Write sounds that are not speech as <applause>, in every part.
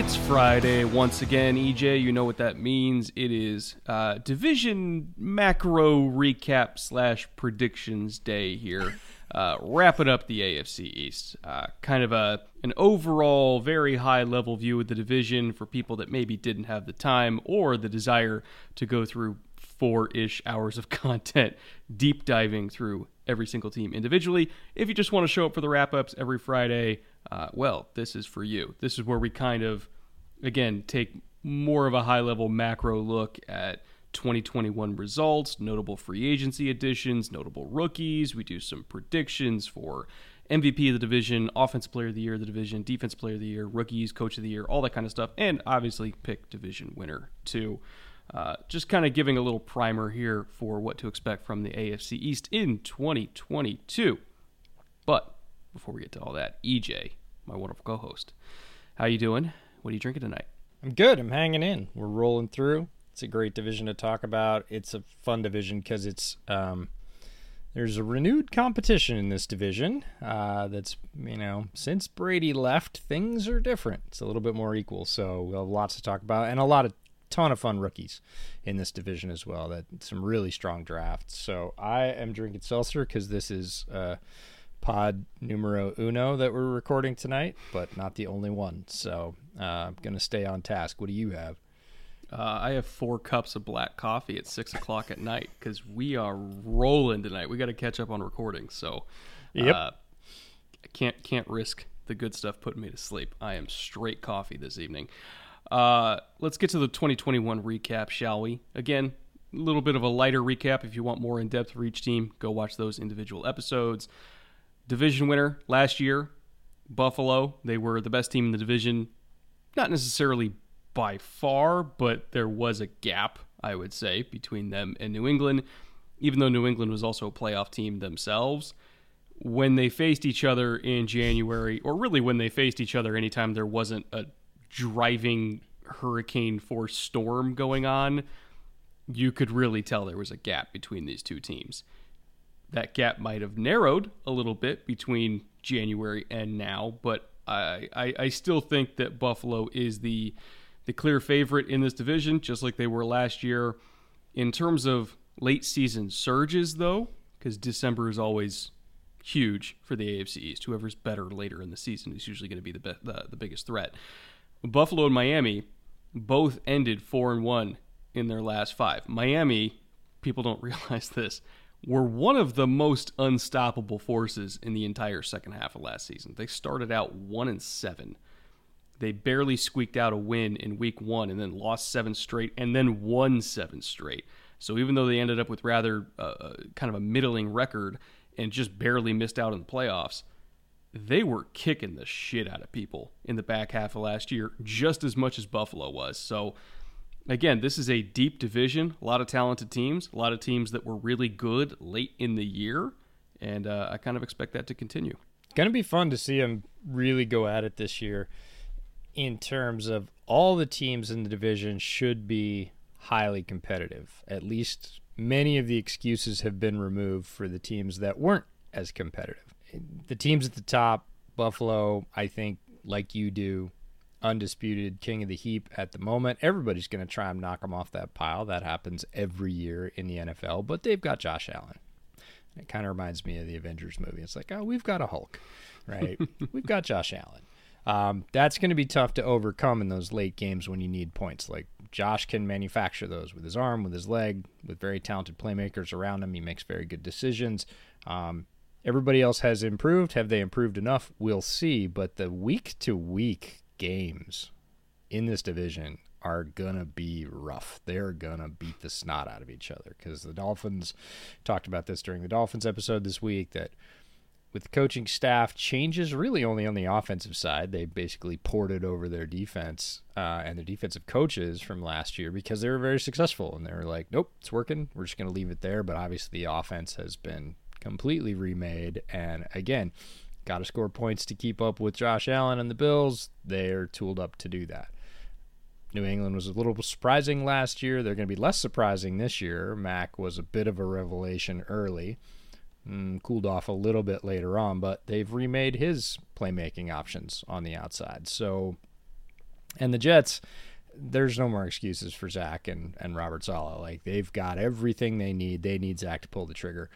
It's Friday once again, EJ. You know what that means. It is uh, division macro recap slash predictions day here. <laughs> Uh, wrapping up the AFC East. Uh, kind of a an overall very high level view of the division for people that maybe didn't have the time or the desire to go through four ish hours of <laughs> content, deep diving through every single team individually. If you just want to show up for the wrap ups every Friday, uh, well, this is for you. This is where we kind of, again, take more of a high level macro look at 2021 results, notable free agency additions, notable rookies. We do some predictions for MVP of the division, offensive player of the year of the division, defense player of the year, rookies, coach of the year, all that kind of stuff, and obviously pick division winner too. Uh, just kind of giving a little primer here for what to expect from the AFC East in 2022. But before we get to all that, EJ, my wonderful co-host, how you doing? What are you drinking tonight? I'm good. I'm hanging in. We're rolling through. It's a great division to talk about. It's a fun division because it's um, there's a renewed competition in this division. Uh, that's you know since Brady left, things are different. It's a little bit more equal. So we'll have lots to talk about and a lot of ton of fun rookies in this division as well. That some really strong drafts. So I am drinking seltzer because this is. Uh, pod numero uno that we're recording tonight, but not the only one. So uh, I'm going to stay on task. What do you have? Uh, I have four cups of black coffee at six o'clock at night because we are rolling tonight. We got to catch up on recording, so Yep. uh, I can't can't risk the good stuff putting me to sleep. I am straight coffee this evening. Uh, let's get to the 2021 recap, shall we? Again, a little bit of a lighter recap. If you want more in depth for each team, go watch those individual episodes. Division winner last year, Buffalo. They were the best team in the division. Not necessarily by far, but there was a gap, I would say, between them and New England, even though New England was also a playoff team themselves. When they faced each other in January, or really when they faced each other anytime there wasn't a driving hurricane force storm going on, you could really tell there was a gap between these two teams. That gap might have narrowed a little bit between January and now, but I, I, I still think that Buffalo is the the clear favorite in this division, just like they were last year. In terms of late season surges, though, because December is always huge for the AFC East. Whoever's better later in the season is usually going to be the, be- the the biggest threat. Buffalo and Miami both ended four and one in their last five. Miami, people don't <laughs> realize this, were one of the most unstoppable forces in the entire second half of last season. They started out one and seven. They barely squeaked out a win in week one and then lost seven straight and then won seven straight. So even though they ended up with rather uh, kind of a middling record and just barely missed out in the playoffs, they were kicking the shit out of people in the back half of last year, just as much as Buffalo was. So, again, this is a deep division, a lot of talented teams, a lot of teams that were really good late in the year, and uh, I kind of expect that to continue. Going to be fun to see them really go at it this year in terms of all the teams in the division should be highly competitive. At least many of the excuses have been removed for the teams that weren't as competitive. The teams at the top, Buffalo, I think, like you do, undisputed king of the heap at the moment. Everybody's going to try and knock him off that pile. That happens every year in the NFL, but they've got Josh Allen. It kind of reminds me of the Avengers movie. It's like, oh, we've got a Hulk, right? <laughs> we've got Josh Allen. Um, that's going to be tough to overcome in those late games when you need points. Like Josh can manufacture those with his arm, with his leg, with very talented playmakers around him. He makes very good decisions. Um, everybody else has improved. Have they improved enough? We'll see. But the week to week games in this division are gonna be rough. They're gonna beat the snot out of each other because the Dolphins talked about this during the Dolphins episode this week that with the coaching staff changes really only on the offensive side. They basically ported over their defense uh, and their defensive coaches from last year because they were very successful and they were like, nope, it's working. We're just to leave it there. But obviously, the offense has been completely remade. And again, got to score points to keep up with Josh Allen and the Bills. They're tooled up to do that. New England was a little surprising last year. They're going to be less surprising this year. Mac was a bit of a revelation early mm, cooled off a little bit later on, but they've remade his playmaking options on the outside. So, and the Jets, there's no more excuses for Zach and, and Robert Saleh. Like they've got everything they need. They need Zach to pull the trigger.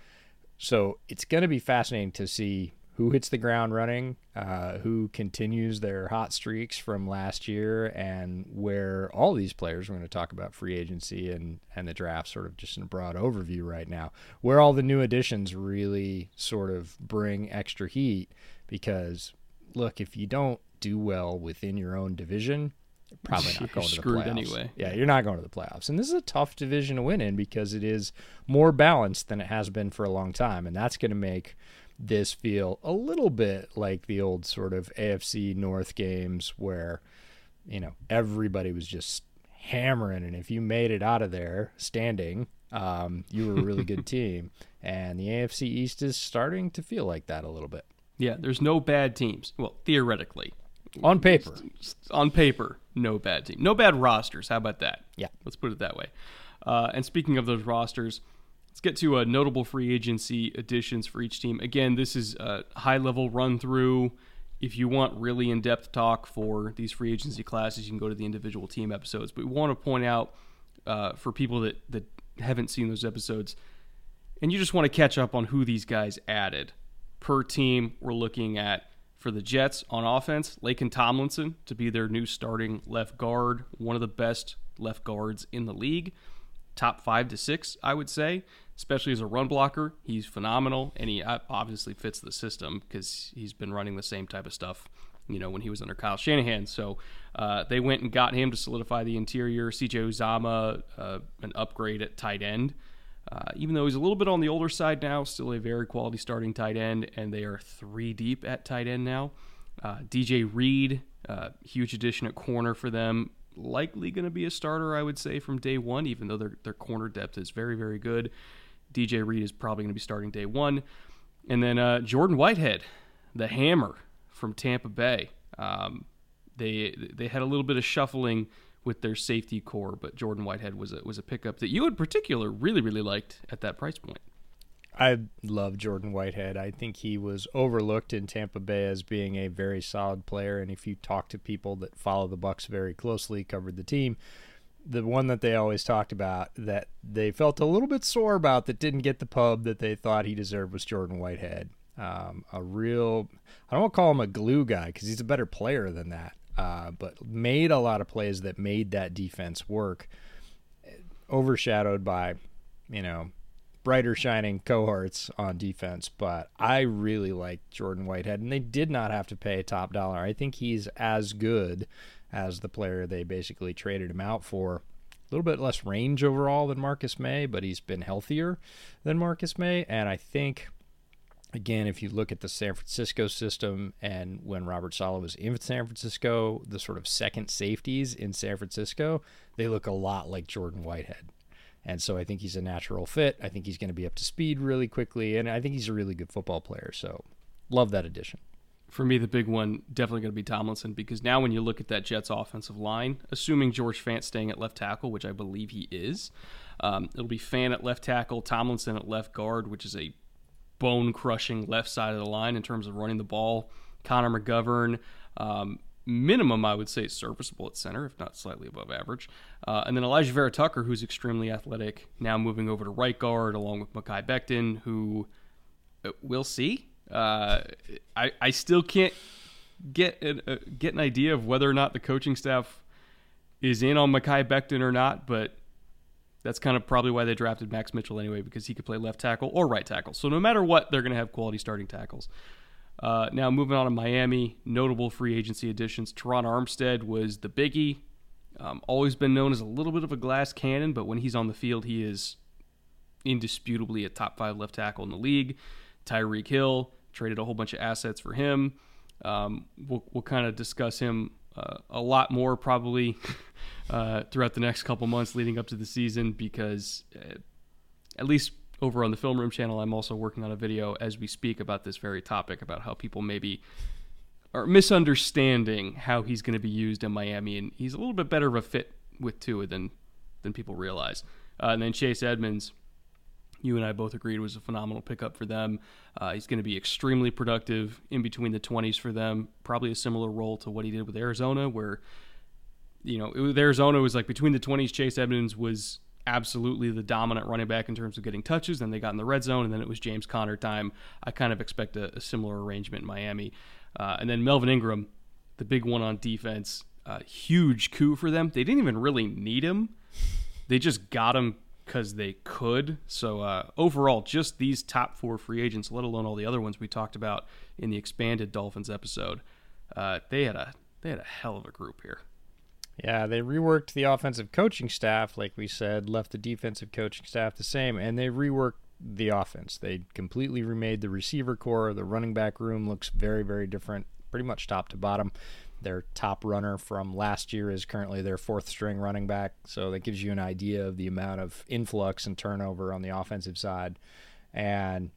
So it's going to be fascinating to see who hits the ground running, uh, who continues their hot streaks from last year, and where all these players, we're going to talk about free agency and, and the draft sort of just in a broad overview right now, where all the new additions really sort of bring extra heat. Because, look, if you don't do well within your own division, probably not <laughs> going to the playoffs. anyway. Yeah, you're not going to the playoffs. And this is a tough division to win in because it is more balanced than it has been for a long time. And that's going to make this feel a little bit like the old sort of AFC North games where, you know, everybody was just hammering. And if you made it out of there standing, um, you were a really good <laughs> team. And the AFC East is starting to feel like that a little bit. Yeah, there's no bad teams. Well, theoretically. On paper. On paper, no bad team. No bad rosters. How about that? Yeah. Let's put it that way. Uh, and speaking of those rosters, Let's get to uh, notable free agency additions for each team. Again, this is a high level run through. If you want really in depth talk for these free agency classes, you can go to the individual team episodes. But we want to point out uh, for people that, that haven't seen those episodes, and you just want to catch up on who these guys added. Per team, we're looking at for the Jets on offense, Laken Tomlinson to be their new starting left guard, one of the best left guards in the league. Top five to six, I would say especially as a run blocker. He's phenomenal, and he obviously fits the system because he's been running the same type of stuff, you know, when he was under Kyle Shanahan. So uh, they went and got him to solidify the interior. CJ Uzomah, uh, an upgrade at tight end. Uh, even though he's a little bit on the older side now, still a very quality starting tight end, and they are three deep at tight end now. Uh, DJ Reed, uh, huge addition at corner for them likely going to be a starter, I would say, from day one, even though their, their corner depth is very, very good. DJ Reed is probably going to be starting day one. And then uh, Jordan Whitehead, the hammer from Tampa Bay. Um, they they had a little bit of shuffling with their safety core, but Jordan Whitehead was a, was a pickup that you in particular really really liked at that price point. I love Jordan Whitehead. I think he was overlooked in Tampa Bay as being a very solid player. And if you talk to people that follow the Bucs very closely, covered the team, the one that they always talked about that they felt a little bit sore about that didn't get the pub that they thought he deserved was Jordan Whitehead. Um, a real, I don't want to call him a glue guy because he's a better player than that, uh, but made a lot of plays that made that defense work, overshadowed by, you know, brighter shining cohorts on defense. But I really like Jordan Whitehead, and they did not have to pay top dollar. I think he's as good as the player they basically traded him out for. A little bit less range overall than Marcus Maye, but he's been healthier than Marcus Maye. And I think, again, if you look at the San Francisco system and when Robert Saleh was in San Francisco, the sort of second safeties in San Francisco, they look a lot like Jordan Whitehead. And so I think he's a natural fit. I think he's going to be up to speed really quickly. And I think he's a really good football player. So love that addition for me, the big one definitely going to be Tomlinson because now when you look at that Jets offensive line, assuming George Fant staying at left tackle, which I believe he is, um, it'll be Fant at left tackle, Tomlinson at left guard, which is a bone crushing left side of the line in terms of running the ball. Connor McGovern, um, minimum, I would say, serviceable at center, if not slightly above average. Uh, and then Alijah Vera Tucker, who's extremely athletic, now moving over to right guard, along with Mekhi Becton, who uh, we'll see. Uh, I, I still can't get an, uh, get an idea of whether or not the coaching staff is in on Mekhi Becton or not, but that's kind of probably why they drafted Max Mitchell anyway, because he could play left tackle or right tackle. So no matter what, they're going to have quality starting tackles. Uh, now moving on to Miami, notable free agency additions. Terron Armstead was the biggie. Um, always been known as a little bit of a glass cannon, but when he's on the field, he is indisputably a top five left tackle in the league. Tyreek Hill traded a whole bunch of assets for him. Um, we'll, we'll kind of discuss him uh, a lot more probably <laughs> uh, throughout the next couple months leading up to the season because uh, at least over on the Film Room channel, I'm also working on a video as we speak about this very topic about how people maybe are misunderstanding how he's going to be used in Miami, and he's a little bit better of a fit with Tua than than people realize. Uh, and then Chase Edmonds, you and I both agreed was a phenomenal pickup for them. Uh, he's going to be extremely productive in between the 20s for them. Probably a similar role to what he did with Arizona, where you know with Arizona was like between the 20s. Chase Edmonds was absolutely the dominant running back in terms of getting touches. Then they got in the red zone, and then it was James Conner time. I kind of expect a, a similar arrangement in Miami. Uh, and then Melvin Ingram, the big one on defense, uh, huge coup for them. They didn't even really need him; they just got him because they could. So uh, overall, just these top four free agents, let alone all the other ones we talked about in the expanded Dolphins episode, uh, they had a they had a hell of a group here. Yeah, they reworked the offensive coaching staff, like we said, left the defensive coaching staff the same, and they reworked the offense. They completely remade the receiver core. The running back room looks very, very different, pretty much top to bottom. Their top runner from last year is currently their fourth string running back, so that gives you an idea of the amount of influx and turnover on the offensive side. And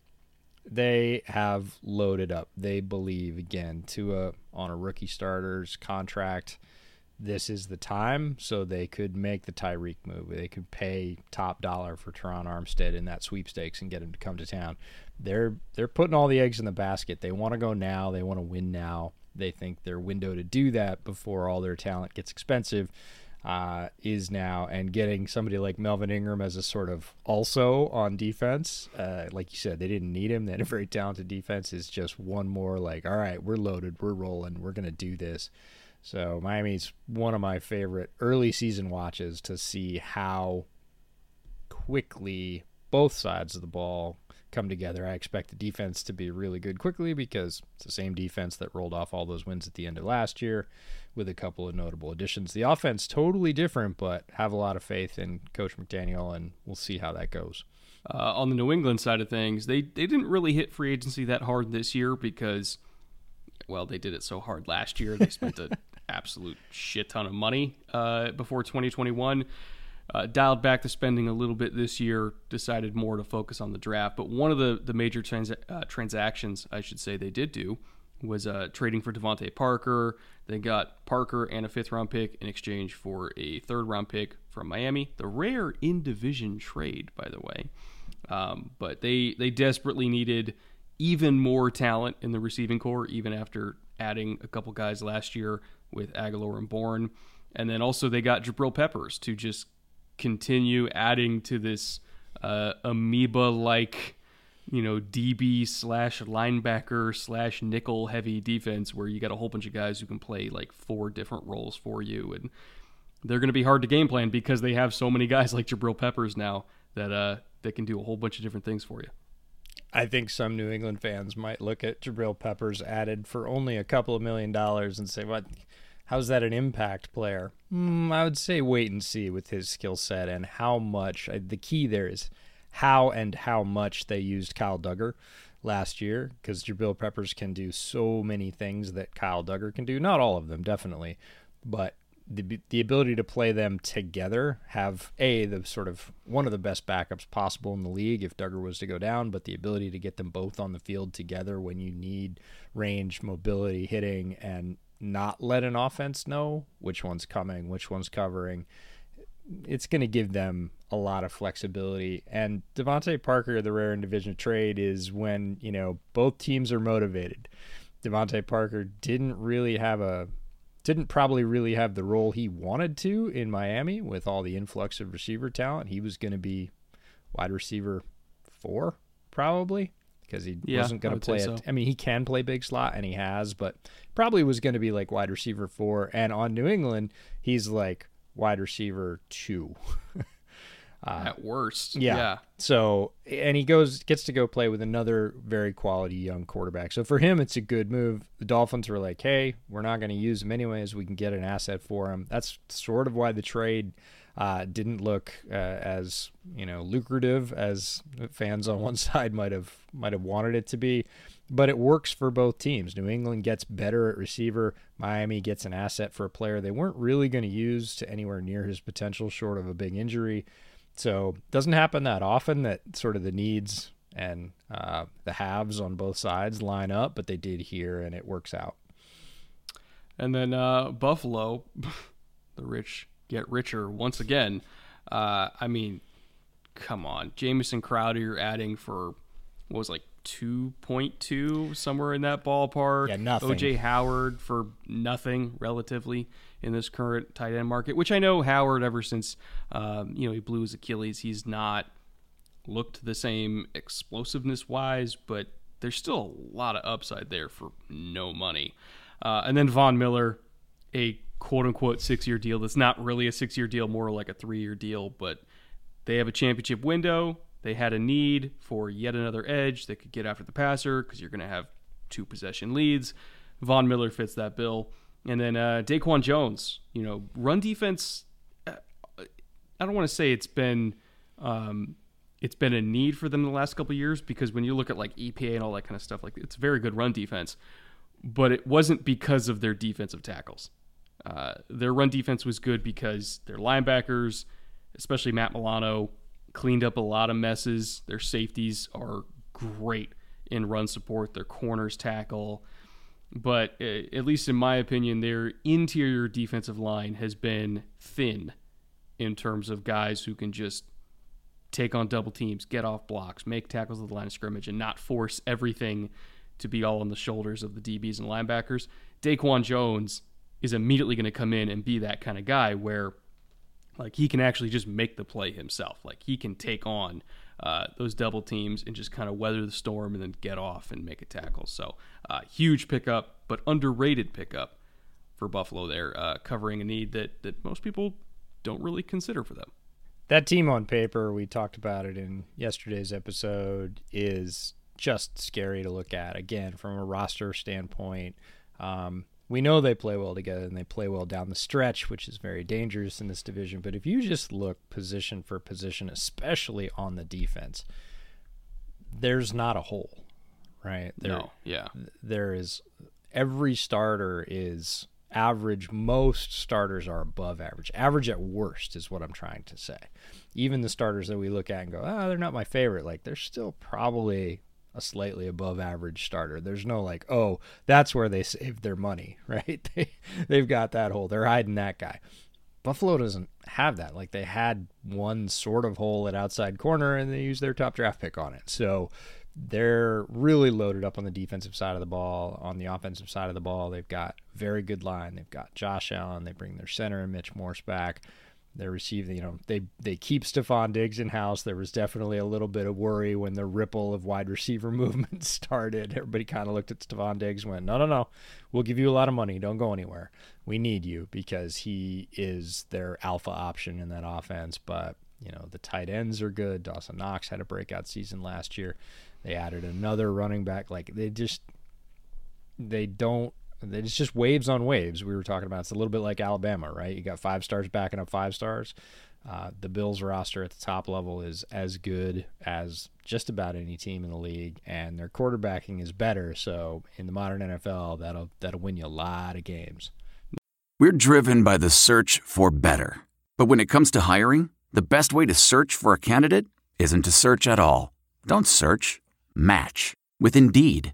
they have loaded up. They believe again to a on a rookie starter's contract this is the time so they could make the Tyreek move. They could pay top dollar for Terron Armstead in that sweepstakes and get him to come to town. They're they're putting all the eggs in the basket. They want to go now. They want to win now. They think their window to do that before all their talent gets expensive uh, is now. And getting somebody like Melvin Ingram as a sort of also on defense, uh, like you said, they didn't need him. <laughs> They had a very talented defense. Is just one more like, all right, we're loaded, we're rolling, we're gonna do this. So Miami's one of my favorite early season watches to see how quickly both sides of the ball come together. I expect the defense to be really good quickly because it's the same defense that rolled off all those wins at the end of last year with a couple of notable additions. The offense totally different, but have a lot of faith in Coach McDaniel, and we'll see how that goes. Uh, on the New England side of things, they they didn't really hit free agency that hard this year because, well, they did it so hard last year. They spent an <laughs> absolute shit ton of money uh, before 2021 uh, dialed back the spending a little bit this year, decided more to focus on the draft. But one of the, the major trans- uh, transactions, I should say, they did do was uh, trading for DeVante Parker. They got Parker and a fifth round pick in exchange for a third round pick from Miami. The rare in division trade, by the way. Um, but they, they desperately needed even more talent in the receiving core, even after adding a couple guys last year with Agholor and Bourne. And then also they got Jabril Peppers to just continue adding to this uh, amoeba like you know DB slash linebacker slash nickel heavy defense where you got a whole bunch of guys who can play like four different roles for you and they're going to be hard to game plan because they have so many guys like Jabril Peppers now that uh that can do a whole bunch of different things for you. I think some New England fans might look at Jabril Peppers added for only a couple of million dollars and say, "What? How's that an impact player? Mm, I would say wait and see with his skill set and how much. Uh, the key there is how and how much they used Kyle Dugger last year because Jabril Peppers can do so many things that Kyle Dugger can do. Not all of them, definitely, but the the ability to play them together, have a the sort of one of the best backups possible in the league if Dugger was to go down, but the ability to get them both on the field together when you need range, mobility, hitting, and not let an offense know which one's coming, which one's covering. It's going to give them a lot of flexibility. And DeVante Parker, the rare in division trade, is when, you know, both teams are motivated. DeVante Parker didn't really have a didn't probably really have the role he wanted to in Miami with all the influx of receiver talent. He was going to be wide receiver four, probably, because he Yeah, wasn't going to play it. so. I mean, he can play big slot, and he has, but probably was going to be like wide receiver four. And on New England, he's like wide receiver two. <laughs> Uh, At worst. Yeah. Yeah. So, and he goes gets to go play with another very quality young quarterback. So for him, it's a good move. The Dolphins were like, "Hey, we're not going to use him anyways. We can get an asset for him." That's sort of why the trade uh, didn't look uh, as you know lucrative as fans on one <laughs> side might have might have wanted it to be. But it works for both teams. New England gets better at receiver. Miami gets an asset for a player they weren't really going to use to anywhere near his potential, short of a big injury. So doesn't happen that often that sort of the needs and uh, the halves on both sides line up, but they did here, and it works out. And then uh, Buffalo, <laughs> the rich get richer once again. Uh, I mean, come on, Jamison Crowder, you're adding for what was like two point two somewhere in that ballpark. Yeah, nothing. OJ Howard for nothing relatively in this current tight end market, which I know Howard ever since um, you know he blew his Achilles, he's not looked the same explosiveness wise, but there's still a lot of upside there for no money. Uh, and then Von Miller, a quote unquote six year deal that's not really a six year deal, more like a three year deal, but they have a championship window. They had a need for yet another edge that could get after the passer because you're going to have two possession leads. Von Miller fits that bill. And then uh, Daquan Jones, you know, run defense. uh, I don't want to say it's been um, it's been a need for them the last couple years because when you look at like EPA and all that kind of stuff, like it's very good run defense, but it wasn't because of their defensive tackles. Uh, their run defense was good because their linebackers, especially Matt Milano, cleaned up a lot of messes. Their safeties are great in run support. Their corners tackle. But uh, at least in my opinion, their interior defensive line has been thin in terms of guys who can just take on double teams, get off blocks, make tackles at the line of scrimmage, and not force everything to be all on the shoulders of the DBs and linebackers. Daquan Jones is immediately going to come in and be that kind of guy where like he can actually just make the play himself. Like he can take on uh, those double teams and just kind of weather the storm and then get off and make a tackle. So uh, huge pickup, but underrated pickup for Buffalo there, uh, covering a need that that most people don't really consider for them. That team on paper, we talked about it in yesterday's episode, is just scary to look at. Again, from a roster standpoint, um, we know they play well together and they play well down the stretch, which is very dangerous in this division. But if you just look position for position, especially on the defense, there's not a hole, right? There, no, yeah, there is every starter is average most starters are above average average at worst is what i'm trying to say even the starters that we look at and go ah they're not my favorite like they're still probably a slightly above average starter there's no like oh that's where they saved their money <laughs> right they, they've got that hole they're hiding that guy buffalo doesn't have that like they had one sort of hole at outside corner and they used their top draft pick on it so they're really loaded up on the defensive side of the ball. On the offensive side of the ball, they've got very good line. They've got Josh Allen. They bring their center and Mitch Morse back. They receive, you know, they they keep Stefon Diggs in house. There was definitely a little bit of worry when the ripple of wide receiver <laughs> movement started. Everybody kind of looked at Stefon Diggs went, "No, no, no, we'll give you a lot of money. Don't go anywhere. We need you because he is their alpha option in that offense." But you know, the tight ends are good. Dawson Knox had a breakout season last year. They added another running back. Like they just they don't. It's just waves on waves. We were talking about. It's a little bit like Alabama, right? You got five stars backing up five stars. Uh, the Bills roster at the top level is as good as just about any team in the league, and their quarterbacking is better. So in the modern NFL, that'll that'll win you a lot of games. We're driven by the search for better, but when it comes to hiring, the best way to search for a candidate isn't to search at all. Don't search. Match with Indeed.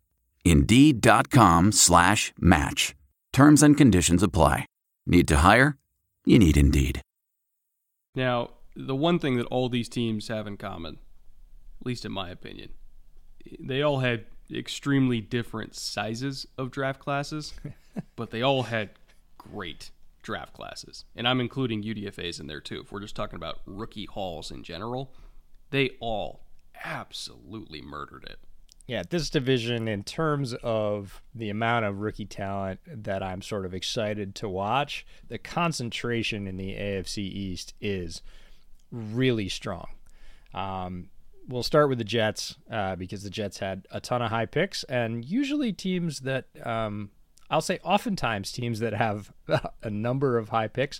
Indeed.com slash match. Terms and conditions apply. Need to hire? You need Indeed. Now, the one thing that all these teams have in common, at least in my opinion, they all had extremely different sizes of draft classes, <laughs> but they all had great draft classes. And I'm including UDFAs in there too. If we're just talking about rookie hauls in general, they all absolutely murdered it. Yeah, this division, in terms of the amount of rookie talent that I'm sort of excited to watch, the concentration in the AFC East is really strong. Um, we'll start with the Jets uh, because the Jets had a ton of high picks, and usually teams that um, I'll say oftentimes teams that have <laughs> a number of high picks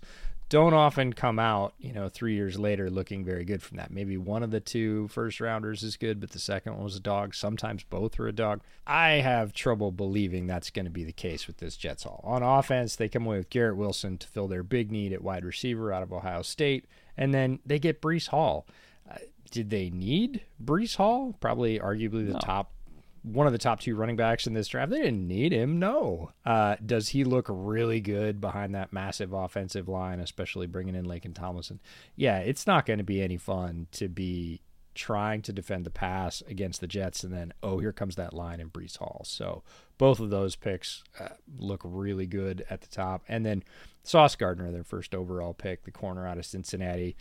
don't often come out, you know, three years later looking very good from that. Maybe one of the two first rounders is good, but the second one was a dog. Sometimes both are a dog. I have trouble believing that's going to be the case with this Jets haul. On offense, they come away with Garrett Wilson to fill their big need at wide receiver out of Ohio State, and then they get Breece Hall. Uh, did they need Breece Hall? Probably, arguably, the no. top one of the top two running backs in this draft. They didn't need him. No. Uh, does he look really good behind that massive offensive line, especially bringing in Laken Tomlinson? Yeah, it's not going to be any fun to be trying to defend the pass against the Jets, and then oh, here comes that line in Breece Hall. So both of those picks uh, look really good at the top, and then Sauce Gardner, their first overall pick, the corner out of Cincinnati,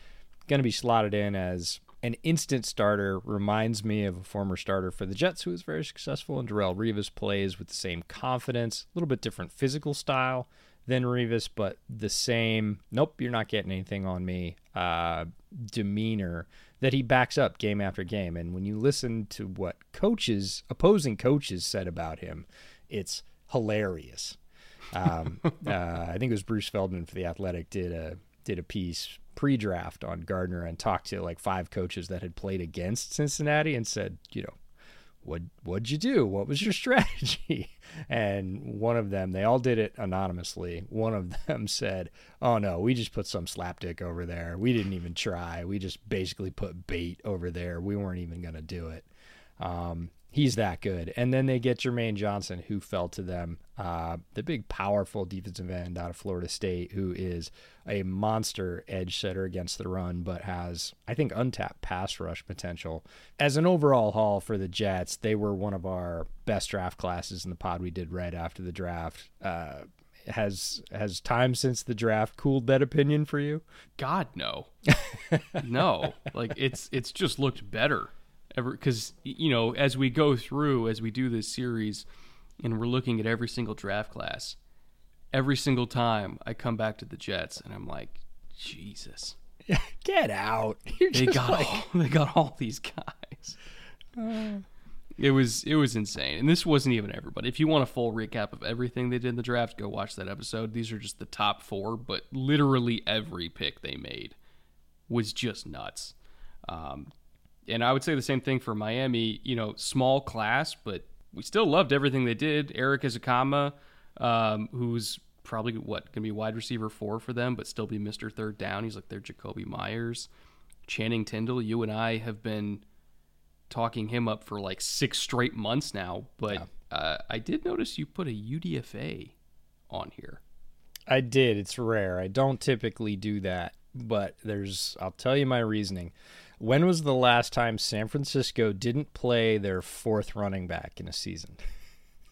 going to be slotted in as an instant starter reminds me of a former starter for the Jets who was very successful, and Darrelle Revis plays with the same confidence, a little bit different physical style than Revis, but the same, nope, you're not getting anything on me uh, demeanor that he backs up game after game. And when you listen to what coaches, opposing coaches said about him, it's hilarious. Um, <laughs> uh, I think it was Bruce Feldman for The Athletic did a did a piece pre-draft on Gardner and talked to like five coaches that had played against Cincinnati and said, you know, what what'd you do? What was your <laughs> strategy? And one of them, they all did it anonymously. One of them <laughs> said, "Oh no, we just put some slapdick over there. We didn't even try. We just basically put bait over there. We weren't even going to do it." Um, he's that good. And then they get Jermaine Johnson, who fell to them, uh, the big, powerful defensive end out of Florida State, who is a monster edge setter against the run, but has, I think, untapped pass rush potential. As an overall haul for the Jets, they were one of our best draft classes in the pod we did right after the draft. Uh, has has time since the draft cooled that opinion for you? God no, <laughs> no. Like it's it's just looked better ever because you know as we go through as we do this series and we're looking at every single draft class every single time i come back to the jets and i'm like jesus. <laughs> Get out. <laughs> You're they got like... all, they got all these guys. Uh... <sighs> it was it was insane. And this wasn't even everybody. If you want a full recap of everything they did in the draft go watch that episode. These are just the top four but literally every pick they made was just nuts. Um, and I would say the same thing for Miami. You know, small class, but we still loved everything they did. Erik Ezukanma, um, who's probably what going to be wide receiver four for them, but still be Mister Third Down. He's like their Jakobi Meyers, Channing Tindall. You and I have been talking him up for like six straight months now, but yeah. uh, I did notice you put a UDFA on here. I did. It's rare. I don't typically do that, but there's. I'll tell you my reasoning. When was the last time San Francisco didn't play their fourth running back in a season?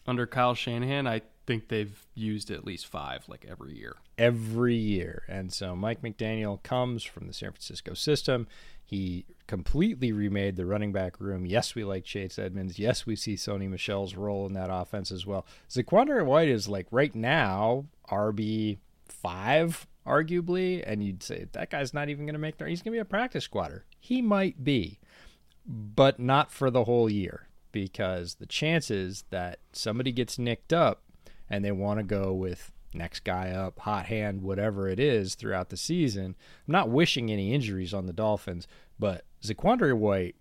Under Kyle Shanahan, I think they've used at least five like every year. Every year. And so Mike McDaniel comes from the San Francisco system. He completely remade the running back room. Yes, we like Chase Edmonds. Yes, we see Sony Michel's role in that offense as well. Zaquandre White is like right now RB five arguably, and you'd say that guy's not even going to make the. He's going to be a practice squatter. He might be, but not for the whole year because the chances that somebody gets nicked up and they want to go with next guy up, hot hand, whatever it is throughout the season. I'm not wishing any injuries on the Dolphins, but Zaquandre White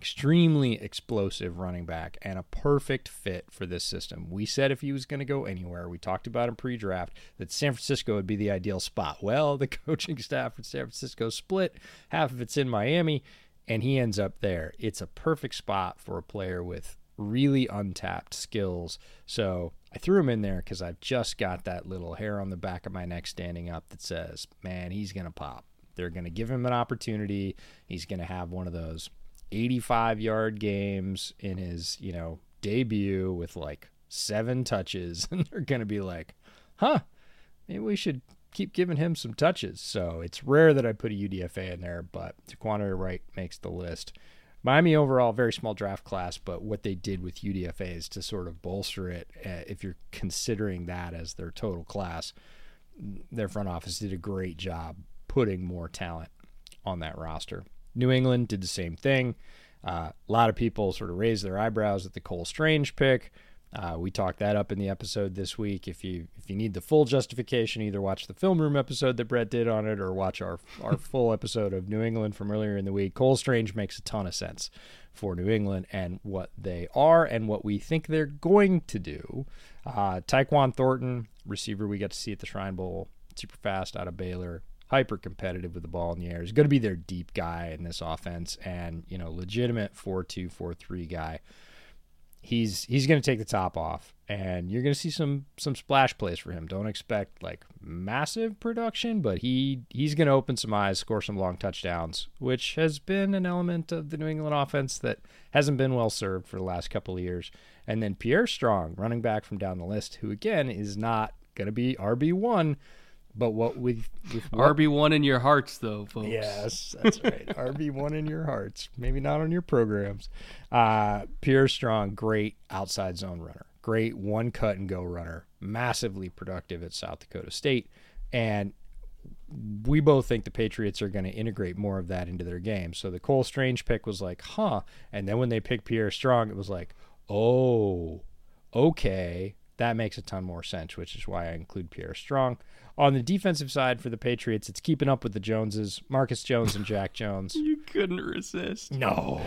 extremely explosive running back and a perfect fit for this system. We said if he was going to go anywhere, we talked about in pre draft that San Francisco would be the ideal spot. Well, the <laughs> coaching staff at San Francisco split, half of it's in Miami, and he ends up there. It's a perfect spot for a player with really untapped skills. So I threw him in there because I've just got that little hair on the back of my neck standing up that says, man, he's going to pop. They're going to give him an opportunity. He's going to have one of those 85 yard games in his, you know, debut with like seven touches. <laughs> And they're going to be like, huh, maybe we should keep giving him some touches. So it's rare that I put a UDFA in there, but Zaquandre White makes the list. Miami overall, very small draft class, but what they did with UDFA is to sort of bolster it. Uh, if you're considering that as their total class, their front office did a great job putting more talent on that roster. New England did the same thing. Uh, a lot of people sort of raised their eyebrows at the Cole Strange pick. Uh, we talked that up in the episode this week. If you if you need the full justification, either watch the film room episode that Brett did on it, or watch our our <laughs> full episode of New England from earlier in the week. Cole Strange makes a ton of sense for New England and what they are and what we think they're going to do. Uh, Tyquan Thornton, receiver we got to see at the Shrine Bowl, super fast out of Baylor, hyper competitive with the ball in the air. He's going to be their deep guy in this offense and, you know, legitimate 4-2, 4-3 guy. He's he's going to take the top off and you're going to see some some splash plays for him. Don't expect like massive production, but he he's going to open some eyes, score some long touchdowns, which has been an element of the New England offense that hasn't been well served for the last couple of years. And then Pierre Strong, running back from down the list, who again is not going to be RB1, but what with, with RB one in your hearts, though, folks. Yes, that's right. <laughs> RB one in your hearts. Maybe not on your programs. Uh, Pierre Strong, great outside zone runner, great one cut and go runner, massively productive at South Dakota State, and we both think the Patriots are going to integrate more of that into their game. So the Cole Strange pick was like, huh, and then when they picked Pierre Strong, it was like, oh, okay, that makes a ton more sense, which is why I include Pierre Strong. On the defensive side for the Patriots, it's keeping up with the Joneses, Marcus Jones and Jack Jones. <laughs> you couldn't resist. No,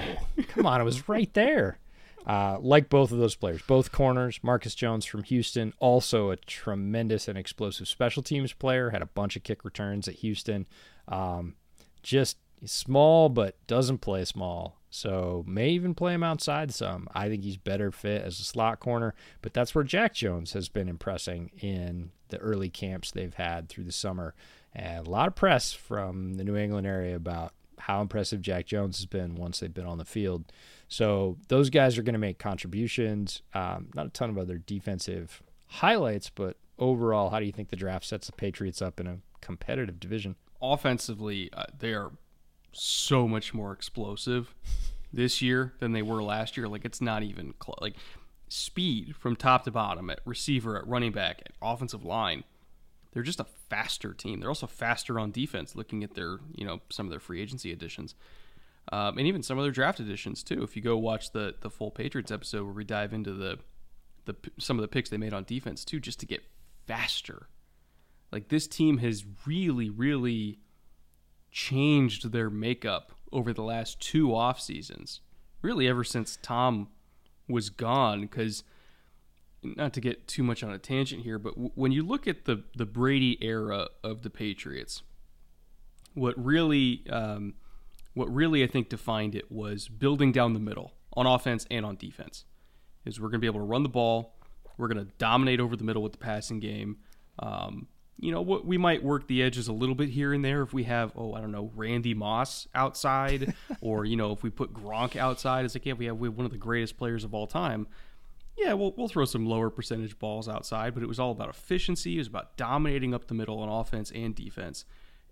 come on, it was right there. Uh, like both of those players, both corners. Marcus Jones from Houston, also a tremendous and explosive special teams player. Had a bunch of kick returns at Houston. Um, just small, but doesn't play small. So may even play him outside some. I think he's better fit as a slot corner, but that's where Jack Jones has been impressing in the early camps they've had through the summer. And a lot of press from the New England area about how impressive Jack Jones has been once they've been on the field. So those guys are going to make contributions. Um, not a ton of other defensive highlights, but overall, how do you think the draft sets the Patriots up in a competitive division? Offensively, uh, they are so much more explosive this year than they were last year. Like it's not even. Like speed from top to bottom at receiver, at running back, at offensive line. They're just a faster team. They're also faster on defense. Looking at their, you know, some of their free agency additions, um, and even some of their draft additions too. If you go watch the the full Patriots episode where we dive into the the some of the picks they made on defense too, just to get faster. Like this team has really, really changed their makeup over the last two off seasons. Really, ever since Tom was gone, because not to get too much on a tangent here, but w- when you look at the the Brady era of the Patriots, what really um, what really I think defined it was building down the middle on offense and on defense. Is we're going to be able to run the ball, we're going to dominate over the middle with the passing game. Um, you know what we might work the edges a little bit here and there if we have oh I don't know Randy Moss outside <laughs> or you know if we put Gronk outside it's like yeah we have we have one of the greatest players of all time. Yeah we'll we'll throw some lower percentage balls outside but it was all about efficiency. It was about dominating up the middle on offense and defense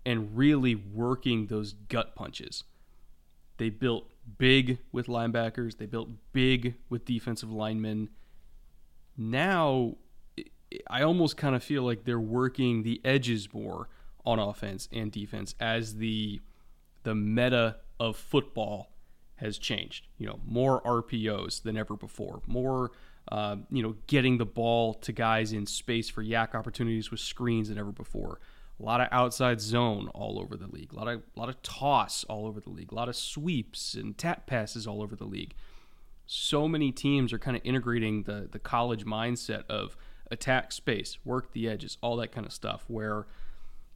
and really working those gut punches. They built big with linebackers. They built big with defensive linemen. Now I almost kind of feel like they're working the edges more on offense and defense as the the meta of football has changed. You know, more RPOs than ever before, more uh, you know, getting the ball to guys in space for YAC opportunities with screens than ever before. A lot of outside zone all over the league. A lot of a lot of toss all over the league. A lot of sweeps and tap passes all over the league. So many teams are kind of integrating the the college mindset of attack space, work the edges, all that kind of stuff. Where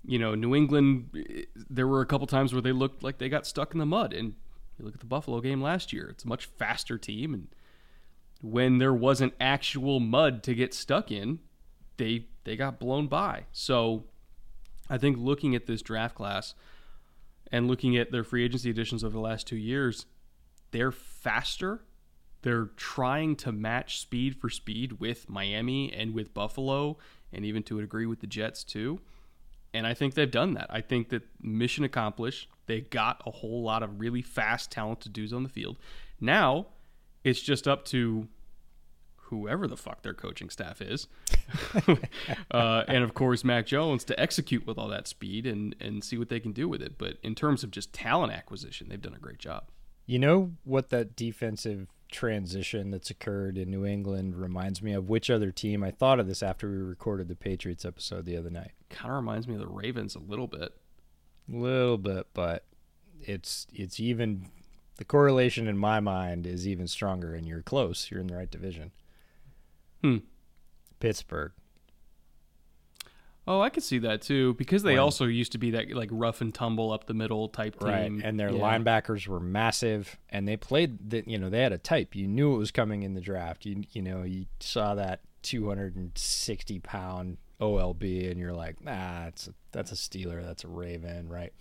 you know New England, there were a couple times where they looked like they got stuck in the mud. And you look at the Buffalo game last year; it's a much faster team, and when there wasn't actual mud to get stuck in, they they got blown by. So I think looking at this draft class and looking at their free agency additions over the last two years, they're faster. They're trying to match speed for speed with Miami and with Buffalo, and even to a degree with the Jets too. And I think they've done that. I think that mission accomplished. They got a whole lot of really fast, talented dudes on the field. Now it's just up to whoever the fuck their coaching staff is, <laughs> uh, and of course Mac Jones to execute with all that speed and and see what they can do with it. But in terms of just talent acquisition, they've done a great job. You know what that defensive transition that's occurred in New England reminds me of? Which other team? I thought of this after we recorded the Patriots episode the other night. Kind of reminds me of the Ravens a little bit. A little bit, but it's it's even the correlation in my mind is even stronger, and you're close. You're in the right division. Hmm. Pittsburgh. Oh, I could see that too because they When- also used to be that like rough and tumble up the middle type team. Right, and their Yeah. linebackers were massive, and they played that. You know, they had a type. You knew it was coming in the draft. You you know, you saw that 260 pound OLB, and you're like, nah, that's a, that's a Steeler, that's a Raven, right?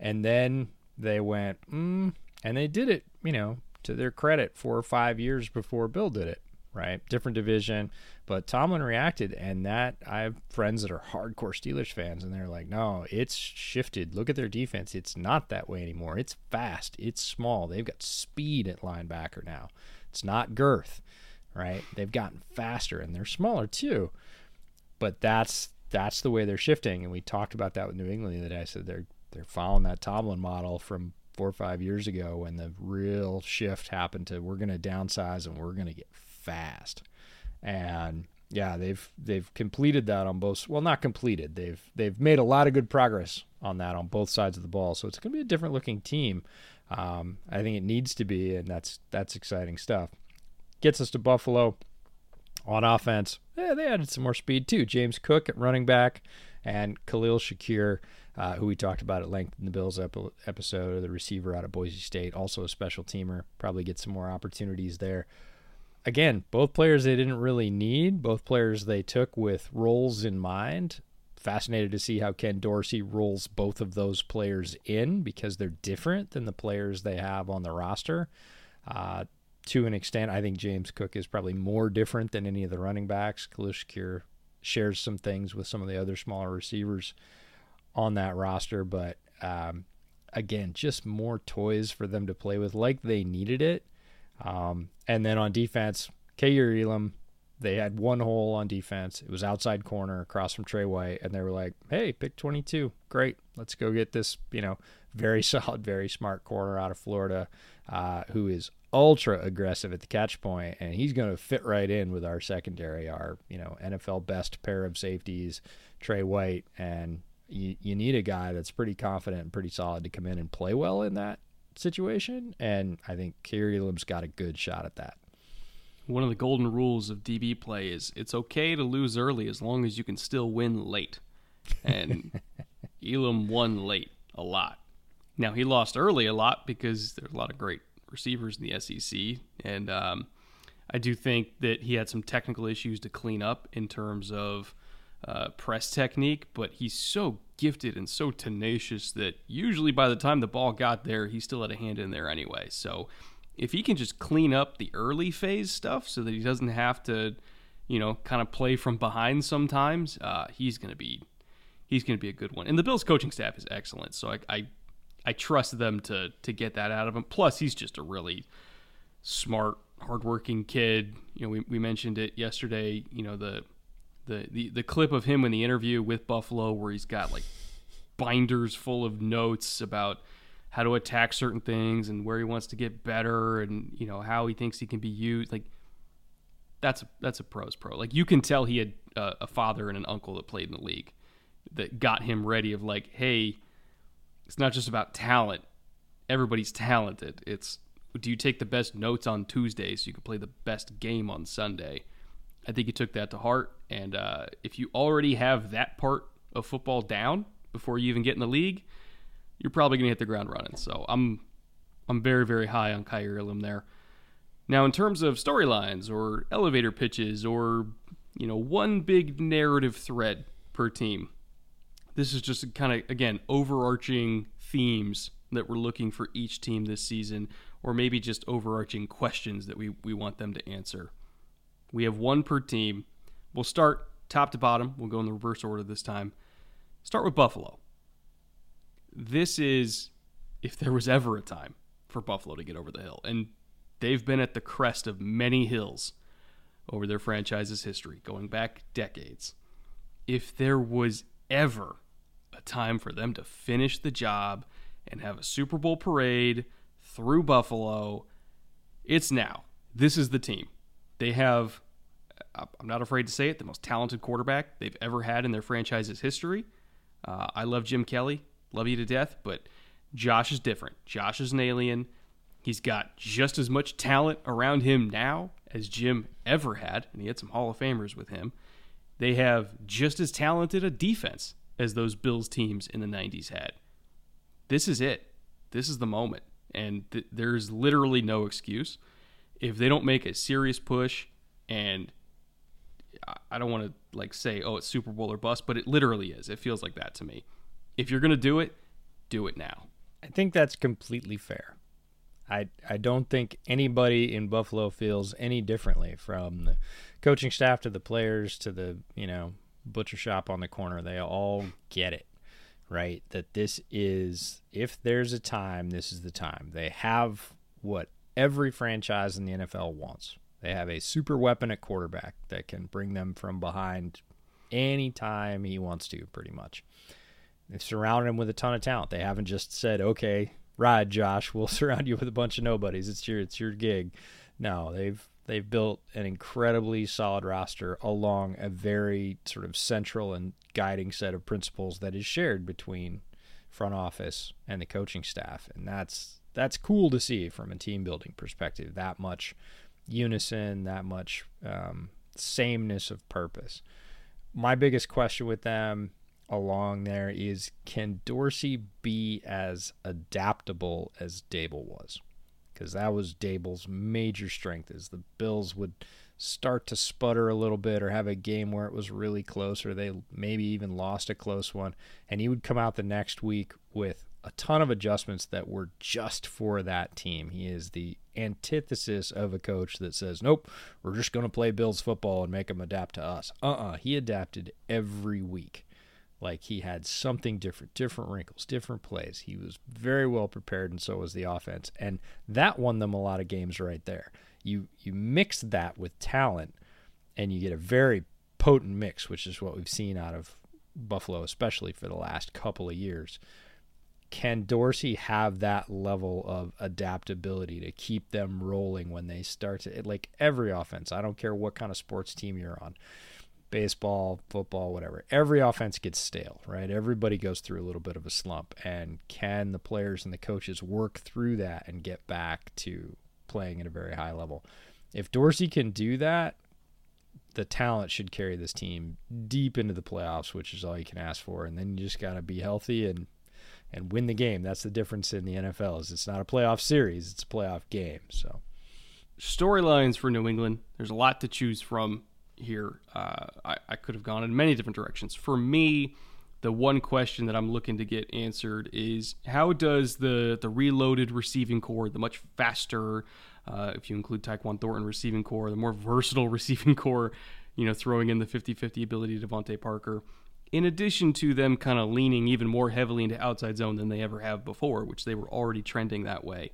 And then they went, mm, and they did it. You know, to their credit, four or five years before Bill did it. Right, different division, but Tomlin reacted, and that I have friends that are hardcore Steelers fans, and they're like, "No, it's shifted. Look at their defense. It's not that way anymore. It's fast. It's small. They've got speed at linebacker now. It's not girth, right? They've gotten faster, and they're smaller too. But that's that's the way they're shifting, and we talked about that with New England the other day. I said they're they're following that Tomlin model from four or five years ago when the real shift happened to we're going to downsize and we're going to get fast. And yeah, they've they've completed that on both. Well, not completed. They've they've made a lot of good progress on that on both sides of the ball. So it's going to be a different looking team. Um, I think it needs to be, and that's that's exciting stuff. Gets us to Buffalo on offense. Yeah, they added some more speed too. James Cook at running back, and Khalil Shakir, uh, who we talked about at length in the Bills epi- episode, the receiver out of Boise State, also a special teamer. Probably get some more opportunities there again, both players they didn't really need, both players they took with roles in mind. Fascinated to see how Ken Dorsey rolls both of those players in because they're different than the players they have on the roster. Uh, to an extent, I think James Cook is probably more different than any of the running backs. Khalil Shakir shares some things with some of the other smaller receivers on that roster, but um, again, just more toys for them to play with, like they needed it. Um, and then on defense, Kaiir Elam, they had one hole on defense. It was outside corner across from Tre White, and they were like, "Hey, pick 22, great, let's go get this." You know, <laughs> very solid, very smart corner out of Florida, uh, who is ultra aggressive at the catch point, and he's going to fit right in with our secondary, our you know NFL best pair of safeties, Trey White, and you you need a guy that's pretty confident and pretty solid to come in and play well in that situation, and I think Kaiir Elam's got a good shot at that. One of the golden rules of DB play is it's okay to lose early as long as you can still win late. And <laughs> Elam won late a lot. Now he lost early a lot because there's a lot of great receivers in the SEC, and um, I do think that he had some technical issues to clean up in terms of uh, press technique. But he's so gifted and so tenacious that usually by the time the ball got there, he still had a hand in there anyway. So if he can just clean up the early phase stuff so that he doesn't have to, you know, kind of play from behind sometimes, uh, he's gonna be he's gonna be a good one. And the Bills coaching staff is excellent, so I I, I trust them to to get that out of him. Plus, he's just a really smart, hardworking kid. You know, we, we mentioned it yesterday. You know the the, the the clip of him in the interview with Buffalo where he's got like binders full of notes about how to attack certain things and where he wants to get better and you know how he thinks he can be used like that's a, that's a pros pro like you can tell he had a father and an uncle that played in the league that got him ready of like, hey, it's not just about talent. Everybody's talented. It's do you take the best notes on Tuesday so you can play the best game on Sunday? I think he took that to heart. And uh, if you already have that part of football down before you even get in the league, you're probably going to hit the ground running. So I'm I'm very very high on Elam there. Now in terms of storylines or elevator pitches or you know one big narrative thread per team, this is just kind of again overarching themes that we're looking for each team this season, or maybe just overarching questions that we, we want them to answer. We have one per team. We'll start top to bottom. We'll go in the reverse order this time. Start with Buffalo. This is if there was ever a time for Buffalo to get over the hill. And they've been at the crest of many hills over their franchise's history, going back decades. If there was ever a time for them to finish the job and have a Super Bowl parade through Buffalo, it's now. This is the team. They have, I'm not afraid to say it, the most talented quarterback they've ever had in their franchise's history. Uh, I love Jim Kelly, love you to death, but Josh is different. Josh is an alien. He's got just as much talent around him now as Jim ever had, and he had some Hall of Famers with him. They have just as talented a defense as those Bills teams in the 90s had. This is it. This is the moment. And th- there's literally no excuse. If they don't make a serious push, and I don't want to like say, oh, it's Super Bowl or bust, but it literally is. It feels like that to me. If you're to do it, do it now. I think that's completely fair. I I don't think anybody in Buffalo feels any differently from the coaching staff to the players to the, you know, butcher shop on the corner. They all get it, right? That this is, if there's a time, this is the time. They have what every franchise in the NFL wants. They have a super weapon at quarterback that can bring them from behind anytime he wants to, pretty much. They've surrounded him with a ton of talent. They haven't just said, okay, ride, Josh, we'll <laughs> surround you with a bunch of nobodies. It's your it's your gig. No, they've They've built an incredibly solid roster along a very sort of central and guiding set of principles that is shared between front office and the coaching staff, and that's that's cool to see from a team building perspective. That much unison, that much um, sameness of purpose. My biggest question with them along there is can Dorsey be as adaptable as Daboll was? because that was Daboll's major strength is the Bills would start to sputter a little bit or have a game where it was really close or they maybe even lost a close one and he would come out the next week with a ton of adjustments that were just for that team. He is the antithesis of a coach that says, "Nope, we're just going to play Bills football and make them adapt to us." Uh-uh, he adapted every week like he had something different, different wrinkles, different plays. He was very well prepared, and so was the offense, and that won them a lot of games right there. You you mix that with talent, and you get a very potent mix, which is what we've seen out of Buffalo, especially for the last couple of years. Can Dorsey have that level of adaptability to keep them rolling when they start to like every offense? I don't care what kind of sports team you're on baseball, football, whatever. Every offense gets stale, right? Everybody goes through a little bit of a slump. And can the players and the coaches work through that and get back to playing at a very high level? If Dorsey can do that, the talent should carry this team deep into the playoffs, which is all you can ask for. And then you just got to be healthy and and win the game. That's the difference in the NFL. Is it's not a playoff series; it's a playoff game. So storylines for New England. There's a lot to choose from here. Uh, I, I could have gone in many different directions. For me, the one question that I'm looking to get answered is how does the the reloaded receiving corps, the much faster, uh, if you include Tyquan Thornton receiving corps, the more <laughs> versatile receiving corps, you know, throwing in the 50-50 ability to DeVante Parker, in addition to them kind of leaning even more heavily into outside zone than they ever have before, which they were already trending that way.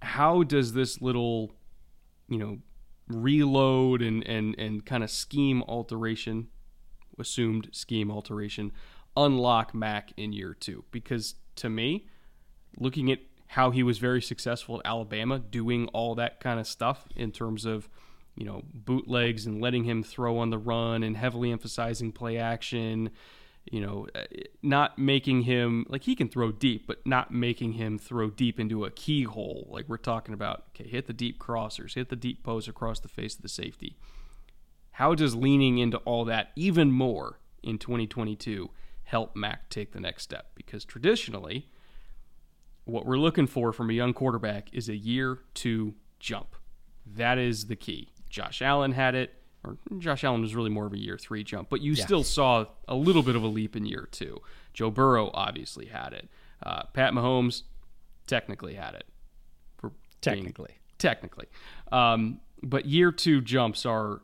How does this little, you know, reload and and and kind of scheme alteration, assumed scheme alteration, unlock Mac in year two? Because to me, looking at how he was very successful at Alabama, doing all that kind of stuff in terms of you know bootlegs and letting him throw on the run and heavily emphasizing play action you know, uh, not making him like he can throw deep, but not making him throw deep into a keyhole. Like we're talking about, okay, hit the deep crossers, hit the deep post across the face of the safety. How does leaning into all that even more in 2022 help Mac take the next step? Because traditionally, what we're looking for from a young quarterback is a year to jump. That is the key. Josh Allen had it or Josh Allen was really more of a year three jump, but you yeah. still saw a little bit of a leap in year two. Joe Burrow obviously had it. Uh, Pat Mahomes technically had it. For technically, being, technically, um, but year two jumps are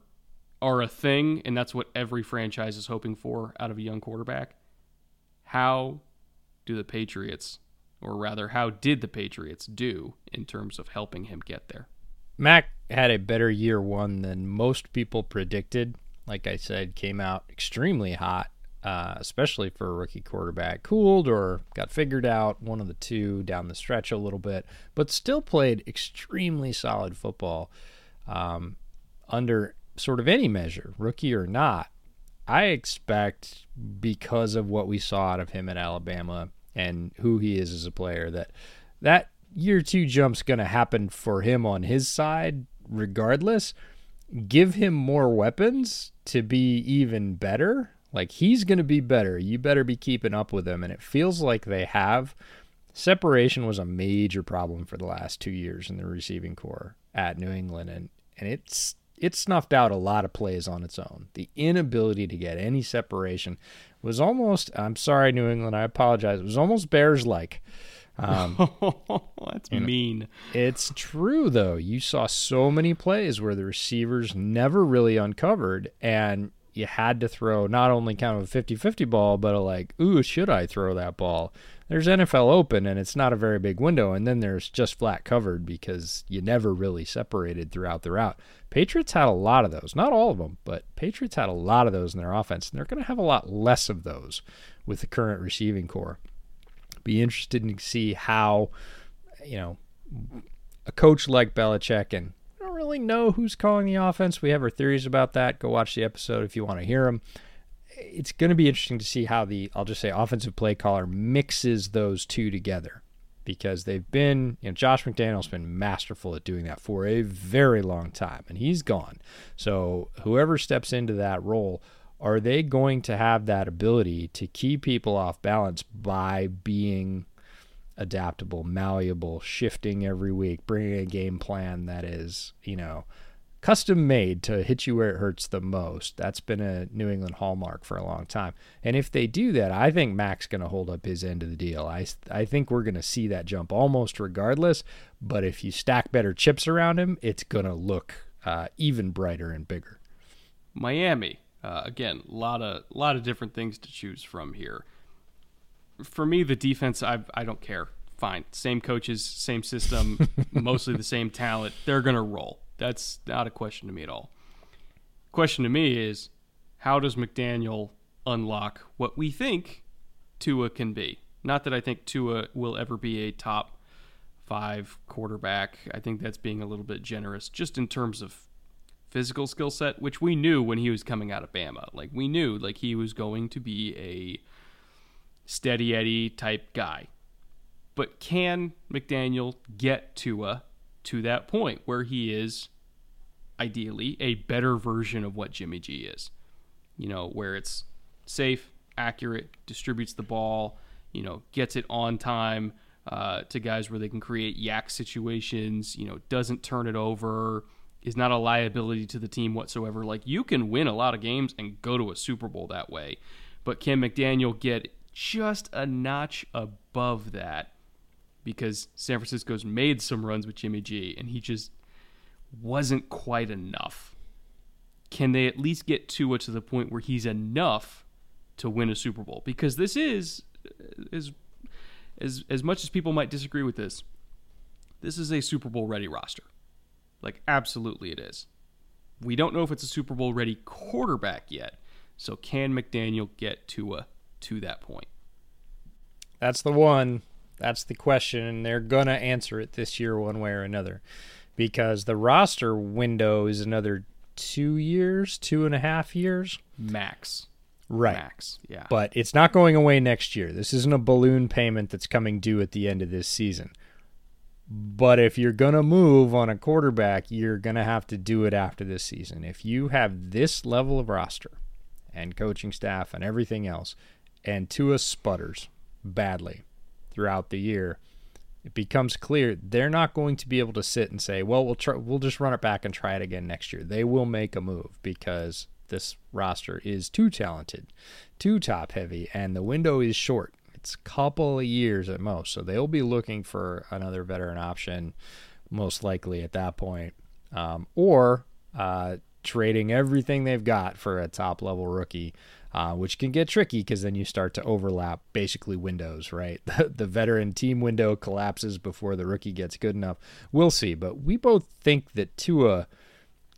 are a thing, and that's what every franchise is hoping for out of a young quarterback. How do the Patriots, or rather, how did the Patriots do in terms of helping him get there? Mac had a better year one than most people predicted. Like I said, came out extremely hot, uh, especially for a rookie quarterback. Cooled or got figured out, one of the two down the stretch a little bit, but still played extremely solid football um, under sort of any measure, rookie or not. I expect because of what we saw out of him at Alabama and who he is as a player that that year two jump's going to happen for him on his side regardless. Give him more weapons to be even better. Like he's going to be better. You better be keeping up with him. And it feels like they have. Separation was a major problem for the last two years in the receiving corps at New England, and and it's it snuffed out a lot of plays on its own. The inability to get any separation was almost. I'm sorry, New England. I apologize. It was almost Bears like. Um, <laughs> That's mean. it's true though. You saw so many plays where the receivers never really uncovered, and you had to throw not only kind of a 50-50 ball, but a like, ooh, should I throw that ball? There's NFL open, and it's not a very big window, and then there's just flat covered because you never really separated throughout the route. Patriots had a lot of those, not all of them, but Patriots had a lot of those in their offense, and they're going to have a lot less of those with the current receiving corps be interested to see how, you know, a coach like Belichick and I don't really know who's calling the offense. We have our theories about that. Go watch the episode if you want to hear them. It's going to be interesting to see how the I'll just say offensive play caller mixes those two together because they've been, you know, Josh McDaniels been masterful at doing that for a very long time, and he's gone. So whoever steps into that role are they going to have that ability to keep people off balance by being adaptable, malleable, shifting every week, bringing a game plan that is, you know, custom made to hit you where it hurts the most. That's been a New England hallmark for a long time. And if they do that, I think Mac's going to hold up his end of the deal. I, I think we're going to see that jump almost regardless. But if you stack better chips around him, it's going to look uh, even brighter and bigger. Miami uh, again, a lot of lot of different things to choose from here. For me, the defense, I I don't care. Fine, same coaches, same system, <laughs> mostly the same talent. They're gonna roll. That's not a question to me at all. Question to me is, how does McDaniel unlock what we think Tua can be? Not that I think Tua will ever be a top five quarterback. I think that's being a little bit generous, just in terms of physical skill set, which we knew when he was coming out of Bama. Like we knew like he was going to be a steady Eddie type guy. But can McDaniel get Tua to that point where he is ideally a better version of what Jimmy G is? You know, where it's safe, accurate, distributes the ball, you know, gets it on time uh, to guys where they can create YAC situations, you know, doesn't turn it over, is not a liability to the team whatsoever. Like you can win a lot of games and go to a Super Bowl that way, but can McDaniel get just a notch above that? Because San Francisco's made some runs with Jimmy G, and he just wasn't quite enough. Can they at least get Tua to the point where he's enough to win a Super Bowl? Because this is as as as much as people might disagree with this, this is a Super Bowl ready roster. Like, absolutely it is. We don't know if it's a Super Bowl ready quarterback yet. So, can McDaniel get Tua to that point? That's the one. That's the question. And they're going to answer it this year, one way or another. Because the roster window is another two years, two and a half years. Max. Right. max. Yeah. But it's not going away next year. This isn't a balloon payment that's coming due at the end of this season. But if you're going to move on a quarterback, you're going to have to do it after this season. If you have this level of roster and coaching staff and everything else, and Tua sputters badly throughout the year, it becomes clear they're not going to be able to sit and say, "Well, we'll try, we'll just run it back and try it again next year." They will make a move because this roster is too talented, too top heavy, and the window is short. It's a couple of years at most, so they'll be looking for another veteran option, most likely at that point, um, or uh, trading everything they've got for a top level rookie uh, which can get tricky because then you start to overlap basically windows, right? <laughs> The, the veteran team window collapses before the rookie gets good enough. We'll see, but we both think that Tua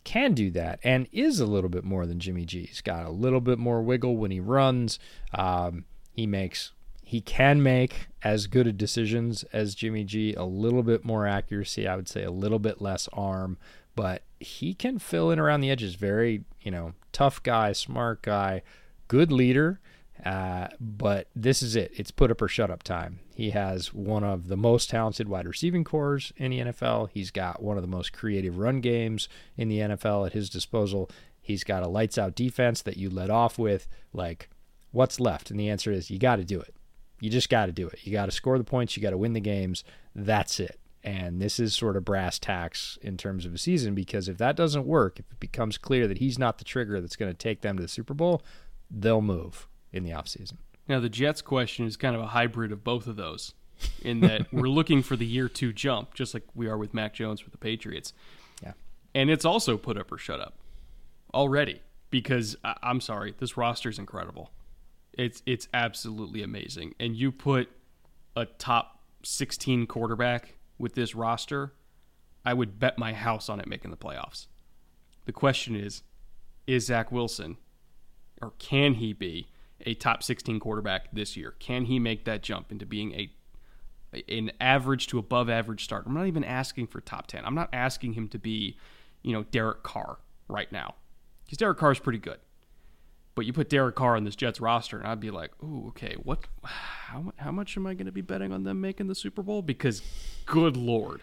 can do that and is a little bit more than Jimmy G. He's got a little bit more wiggle when he runs. Um, he makes he can make as good decisions as Jimmy G, a little bit more accuracy, I would say a little bit less arm, but he can fill in around the edges. Very, you know, tough guy, smart guy, good leader, uh, but this is it. It's put up or shut up time. He has one of the most talented wide receiving corps in the NFL. He's got one of the most creative run games in the NFL at his disposal. He's got a lights out defense that you let off with. Like, what's left? And the answer is you got to do it. You just got to do it. You got to score the points. You got to win the games. That's it. And this is sort of brass tacks in terms of a season because if that doesn't work, if it becomes clear that he's not the trigger that's going to take them to the Super Bowl, they'll move in the offseason. Now, the Jets question is kind of a hybrid of both of those, in that <laughs> we're looking for the year two jump, just like we are with Mac Jones with the Patriots. Yeah. And it's also put up or shut up already because I- I'm sorry, this roster is incredible. It's it's absolutely amazing. And you put a top 16 quarterback with this roster, I would bet my house on it making the playoffs. The question is, is Zach Wilson or can he be a top 16 quarterback this year? Can he make that jump into being a an average to above average starter? I'm not even asking for top 10. I'm not asking him to be, you know, Derek Carr right now. Because Derek Carr is pretty good. But you put Derek Carr on this Jets roster, and I'd be like, "Ooh, okay, what? How, how much am I going to be betting on them making the Super Bowl? Because, good lord,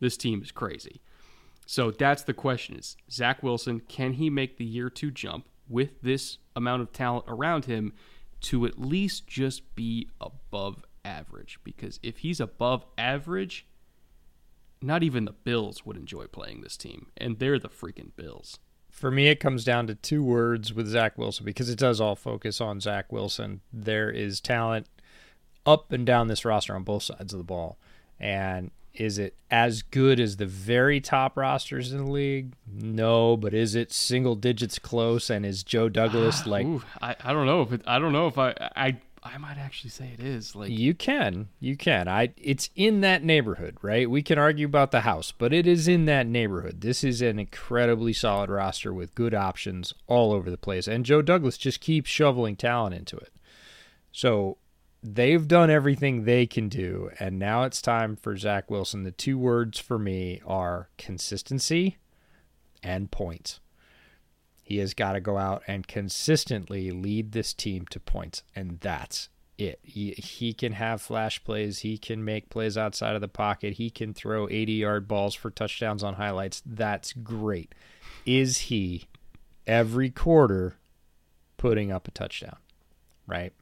this team is crazy." So that's the question: Is Zach Wilson can he make the year two jump with this amount of talent around him to at least just be above average? Because if he's above average, not even the Bills would enjoy playing this team, and they're the freaking Bills. For me, it comes down to two words with Zach Wilson because it does all focus on Zach Wilson. There is talent up and down this roster on both sides of the ball. And is it as good as the very top rosters in the league? No, but is it single digits close? And is Joe Douglas ah, like Ooh, I, I don't know if it, I don't know if I I I might actually say it is like You can, you can. I it's in that neighborhood, right? We can argue about the house, but it is in that neighborhood. This is an incredibly solid roster with good options all over the place, and Joe Douglas just keeps shoveling talent into it. So they've done everything they can do, and now it's time for Zach Wilson. The two words for me are consistency and points. He has got to go out and consistently lead this team to points, and that's it. He, he can have flash plays. He can make plays outside of the pocket. He can throw 80 yard balls for touchdowns on highlights. That's great. Is he every quarter putting up a touchdown? Right?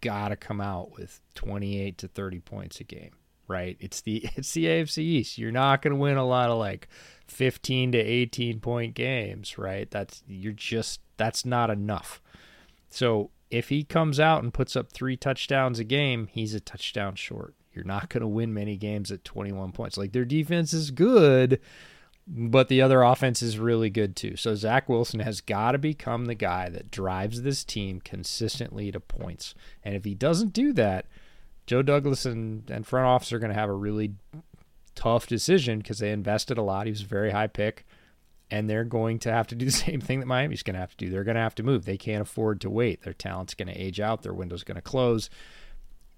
Got to come out with 28 to 30 points a game. Right? It's the <laughs> it's the AFC East. You're not going to win a lot of like 15 to 18 point games, right? That's you're just that's not enough. So if he comes out and puts up three touchdowns a game, he's a touchdown short. You're not going to win many games at 21 points. Like their defense is good, but the other offense is really good too. So Zach Wilson has got to become the guy that drives this team consistently to points. And if he doesn't do that, Joe Douglas and, and front office are going to have a really tough decision because they invested a lot. He was a very high pick, and they're going to have to do <laughs> the same thing that Miami's going to have to do. They're going to have to move. They can't afford to wait. Their talent's going to age out. Their window's going to close.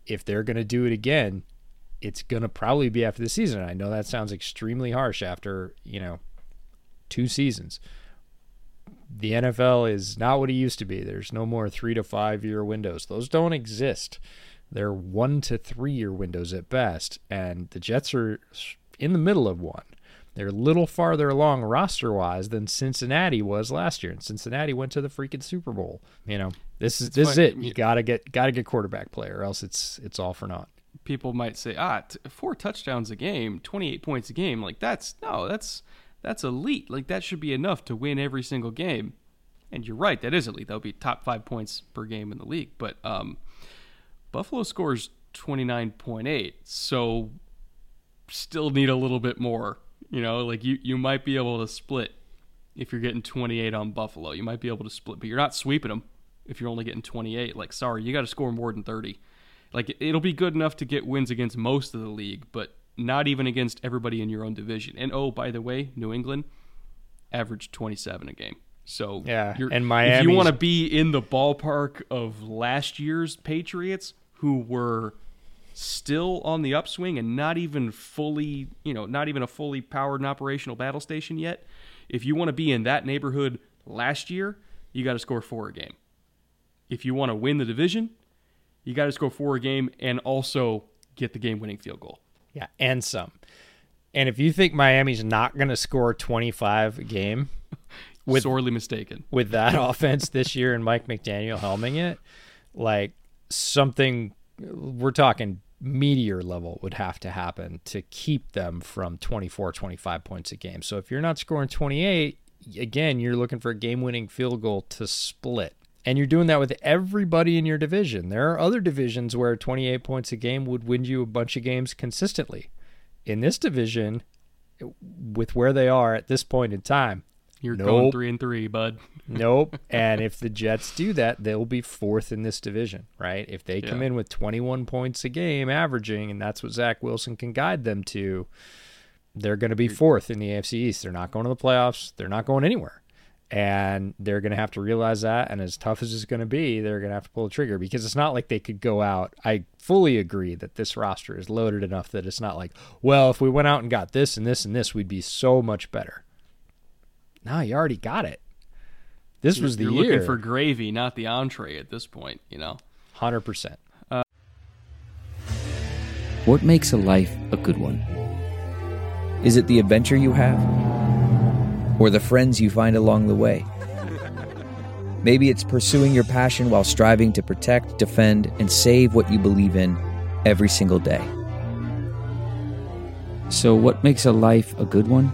If they're going to do it again, it's going to probably be after the season. I know that sounds extremely harsh after, you know, two seasons. the NFL is not what it used to be. There's no more three to five year windows. Those don't exist. They're one to three year windows at best. And the Jets are in the middle of one. They're a little farther along roster wise than Cincinnati was last year. And Cincinnati went to the freaking Super Bowl. You know, this is this is it. You gotta get gotta get quarterback play or else it's it's all for naught. People might say, ah, t- four touchdowns a game, twenty eight points a game. Like that's no, that's that's elite. Like that should be enough to win every single game. And you're right, that is elite. That would be top five points per game in the league. But um, Buffalo scores 29.8, so still need a little bit more. You know, like you, you might be able to split if you're getting 28 on Buffalo. You might be able to split, but you're not sweeping them if you're only getting 28. Like, sorry, you got to score more than 30. Like, it'll be good enough to get wins against most of the league, but not even against everybody in your own division. And oh, by the way, New England averaged 27 a game. So yeah, and Miami. If you want to be in the ballpark of last year's Patriots, who were still on the upswing and not even fully, you know, not even a fully powered and operational battle station yet. If you want to be in that neighborhood last year, you got to score four a game. If you want to win the division, you got to score four a game and also get the game winning field goal. Yeah, and some. And if you think Miami's not going to score 25 a game, with, <laughs> sorely mistaken. With that <laughs> offense this year and Mike McDaniel helming it, like something we're talking meteor level would have to happen to keep them from 24 25 points a game. So if you're not scoring 28 again you're looking for a game-winning field goal to split. And you're doing that with everybody in your division. There are other divisions where 28 points a game would win you a bunch of games consistently. In this division with where they are at this point in time you're nope. going three and three, bud. <laughs> nope. And if the Jets do that, they'll be fourth in this division, right? If they come yeah. in with 21 points a game averaging, and that's what Zach Wilson can guide them to, they're going to be fourth in the AFC East. They're not going to the playoffs. They're not going anywhere. And they're going to have to realize that. And as tough as it's going to be, they're going to have to pull the trigger because it's not like they could go out. I fully agree that this roster is loaded enough that it's not like, well, if we went out and got this and this and this, we'd be so much better no, you already got it. This you're, was the you're year. looking for gravy, not the entree at this point. You know, hundred percent. Uh, what makes a life a good one? Is it the adventure you have, or the friends you find along the way? <laughs> Maybe it's pursuing your passion while striving to protect, defend, and save what you believe in every single day. So, what makes a life a good one?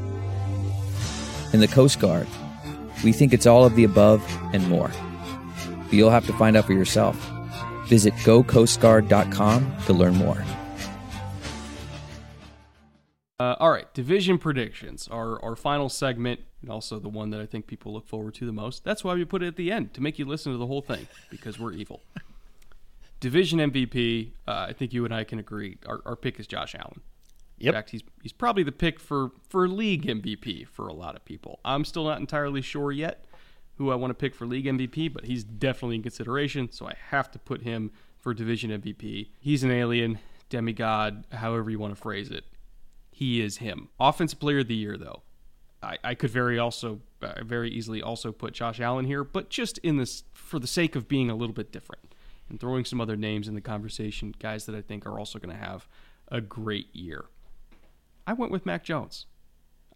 In the Coast Guard. We think it's all of the above and more. But you'll have to find out for yourself. Visit gocoastguard.com to learn more. Uh, all right, division predictions, our, our final segment, and also the one that I think people look forward to the most. That's why we put it at the end, to make you listen to the whole thing, because we're evil. division MVP, uh, I think you and I can agree. Our, our pick is Josh Allen. Yep. In fact, he's he's probably the pick for for league MVP for a lot of people. I'm still not entirely sure yet who I want to pick for league MVP, but he's definitely in consideration, so I have to put him for division MVP. He's an alien, demigod, however you want to phrase it. He is him. Offensive player of the year though. I, I could very also uh, very easily also put Josh Allen here, but just in this for the sake of being a little bit different and throwing some other names in the conversation, guys that I think are also going to have a great year. I went with Mac Jones.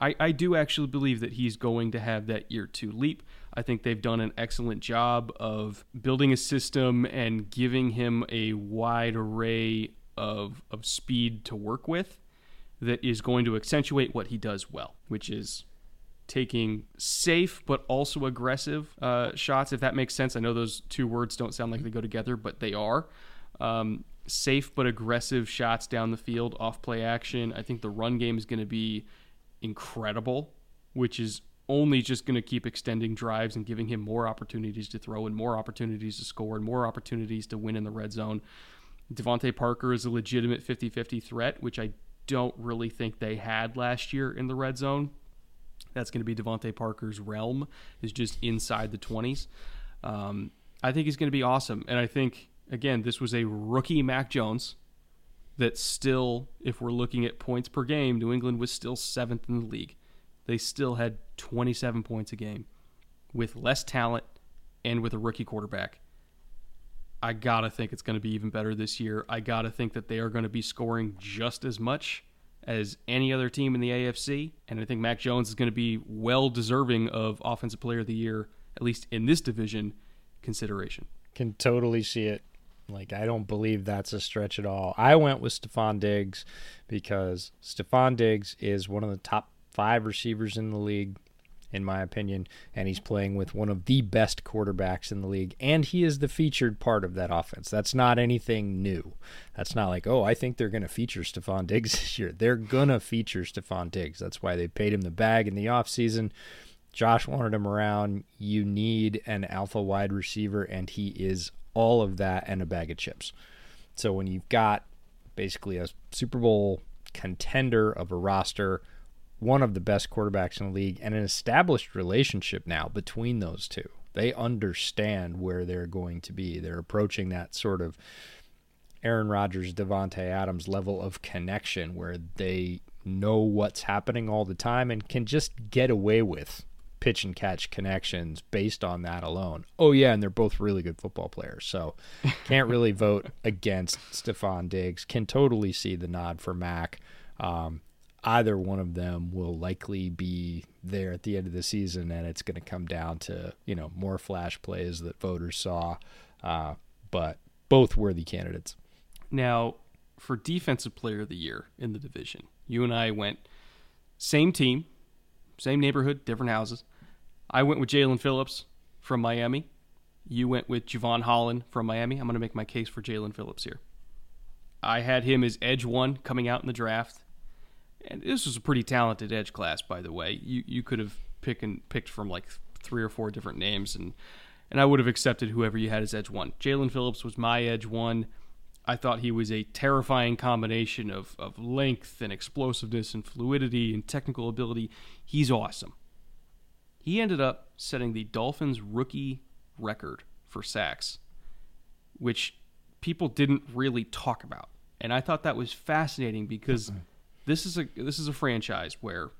I, I do actually believe that he's going to have that year two leap. I think they've done an excellent job of building a system and giving him a wide array of, of speed to work with that is going to accentuate what he does well, which is taking safe but also aggressive uh, shots, if that makes sense. I know those two words don't sound like they go together, but they are. Um, safe but aggressive shots down the field, off play action. I think the run game is going to be incredible, which is only just going to keep extending drives and giving him more opportunities to throw and more opportunities to score and more opportunities to win in the red zone. DeVante Parker is a legitimate 50 50 threat, which I don't really think they had last year in the red zone. That's going to be DeVante Parker's realm, is just inside the 20s. Um, I think he's going to be awesome. And I think again, this was a rookie Mac Jones that still, if we're looking at points per game, New England was still seventh in the league. They still had 27 points a game with less talent and with a rookie quarterback. I gotta think it's going to be even better this year. I gotta think that they are going to be scoring just as much as any other team in the AFC, and I think Mac Jones is going to be well deserving of Offensive Player of the Year, at least in this division consideration. Can totally see it. Like I don't believe that's a stretch at all. I went with Stefon Diggs because Stefon Diggs is one of the top five receivers in the league in my opinion, and he's playing with one of the best quarterbacks in the league, and he is the featured part of that offense. That's not anything new. That's not like, oh, I think they're going to feature Stefon <laughs> Diggs this year. They're going to feature Stefon Diggs. That's why they paid him the bag in the offseason. Josh wanted him around. You need an alpha wide receiver, and he is all of that and a bag of chips. So when you've got basically a Super Bowl contender of a roster one of the best quarterbacks in the league and an established relationship now between those two. They understand where they're going to be. They're approaching that sort of Aaron Rodgers, Davante Adams level of connection where they know what's happening all the time and can just get away with pitch and catch connections based on that alone. Oh yeah, and they're both really good football players. So <laughs> can't really vote against Stefon Diggs. Can totally see the nod for Mac. Um, either one of them will likely be there at the end of the season, and it's going to come down to you know more flash plays that voters saw, uh, but both worthy candidates. Now, for defensive player of the year in the division, you and I went same team, same neighborhood, different houses. I went with Jaelan Phillips from Miami. You went with Jevon Holland from Miami. I'm going to make my case for Jaelan Phillips here. I had him as edge one coming out in the draft and this was a pretty talented edge class, by the way. You you could have picked and picked from like three or four different names, and and I would have accepted whoever you had as edge one. Jaelan Phillips was my edge one. I thought he was a terrifying combination of, of length and explosiveness and fluidity and technical ability. He's awesome. He ended up setting the Dolphins rookie record for sacks, which people didn't really talk about. And I thought that was fascinating because this is a this is a franchise where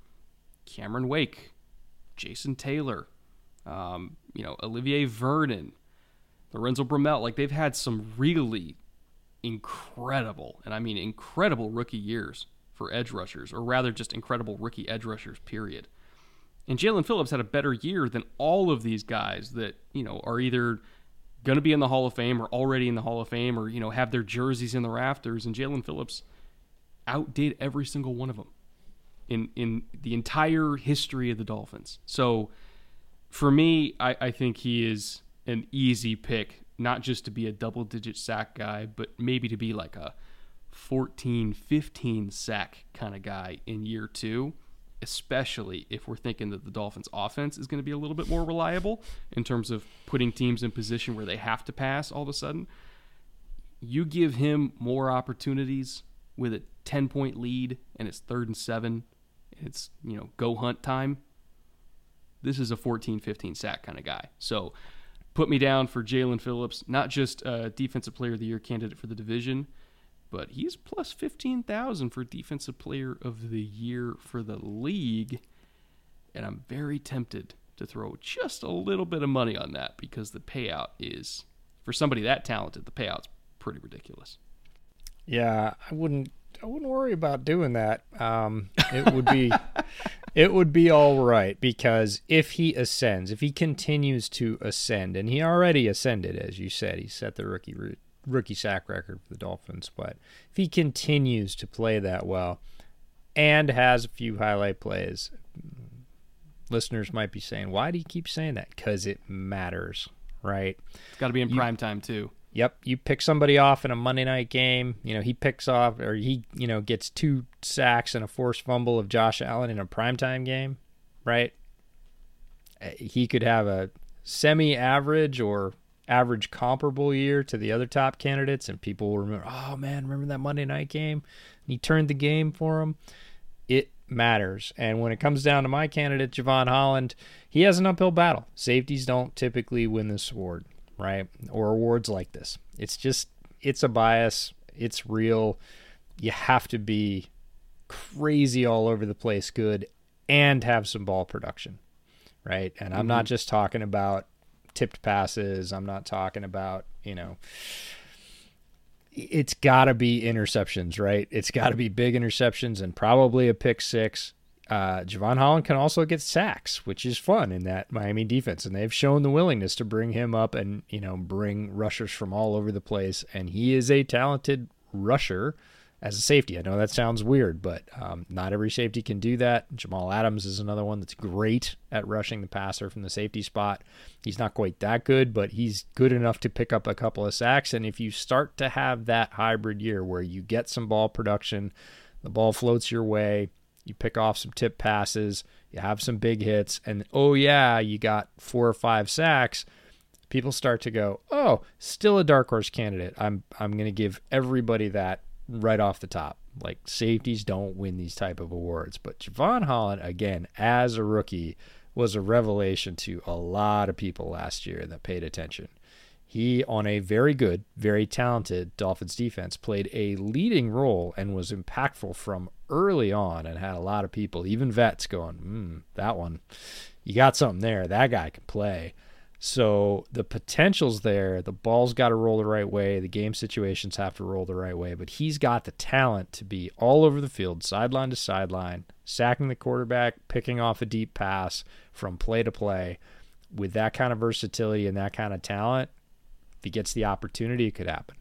Cameron Wake, Jason Taylor, um, you know Olivier Vernon, Lorenzo Bromell, like they've had some really incredible, and I mean incredible rookie years for edge rushers, or rather just incredible rookie edge rushers. Period. And Jaelan Phillips had a better year than all of these guys that you know are either going to be in the Hall of Fame or already in the Hall of Fame, or you know have their jerseys in the rafters. And Jaelan Phillips outdid every single one of them in in the entire history of the Dolphins. So for me, I, I think he is an easy pick, not just to be a double digit sack guy, but maybe to be like a 14, 15 sack kind of guy in year two, especially if we're thinking that the Dolphins offense is going to be a little bit more reliable in terms of putting teams in position where they have to pass all of a sudden. You give him more opportunities with a 10 point lead and it's third and seven, it's, you know, go hunt time. This is a 14 15 sack kind of guy. So put me down for Jaelan Phillips, not just a defensive player of the year candidate for the division, but he's plus 15,000 for defensive player of the year for the league. And I'm very tempted to throw just a little bit of money on that because the payout is, for somebody that talented, the payout's pretty ridiculous. Yeah, I wouldn't. I wouldn't worry about doing that. Um, it would be, <laughs> it would be all right because if he ascends, if he continues to ascend, and he already ascended, as you said, he set the rookie rookie sack record for the Dolphins. But if he continues to play that well, and has a few highlight plays, listeners might be saying, "Why do you keep saying that?" Because it matters, right? It's got to be in you, prime time too. Yep, you pick somebody off in a Monday night game. You know, he picks off or he, you know, gets two sacks and a forced fumble of Josh Allen in a primetime game, right? Uh, he could have a semi average or average comparable year to the other top candidates, and people will remember, oh man, remember that Monday night game? And he turned the game for him. It matters. And when it comes down to my candidate, Jevon Holland, he has an uphill battle. Safeties don't typically win this award right? Or awards like this. It's just, it's a bias. It's real. You have to be crazy all over the place good and have some ball production, right? And I'm mm-hmm. not just talking about tipped passes. I'm not talking about, you know, it's got to be interceptions, right? It's got to be big interceptions and probably a pick six. Uh, Jevon Holland can also get sacks, which is fun in that Miami defense, and they've shown the willingness to bring him up and you know bring rushers from all over the place. And he is a talented rusher as a safety. I know that sounds weird, but um, not every safety can do that. Jamal Adams is another one that's great at rushing the passer from the safety spot. He's not quite that good, but he's good enough to pick up a couple of sacks. And if you start to have that hybrid year where you get some ball production, the ball floats your way, you pick off some tip passes, you have some big hits, and oh, yeah, you got four or five sacks people start to go, "Oh, still a dark horse candidate." I'm I'm going to give everybody that right off the top. Like safeties don't win these type of awards, but Jevon Holland again as a rookie was a revelation to a lot of people last year that paid attention. He, on a very good, very talented Dolphins defense, played a leading role and was impactful from early on and had a lot of people, even vets, going, hmm, that one, you got something there. That guy can play. So the potential's there. The ball's got to roll the right way. The game situations have to roll the right way. But he's got the talent to be all over the field, sideline to sideline, sacking the quarterback, picking off a deep pass from play to play. With that kind of versatility and that kind of talent, if he gets the opportunity, it could happen.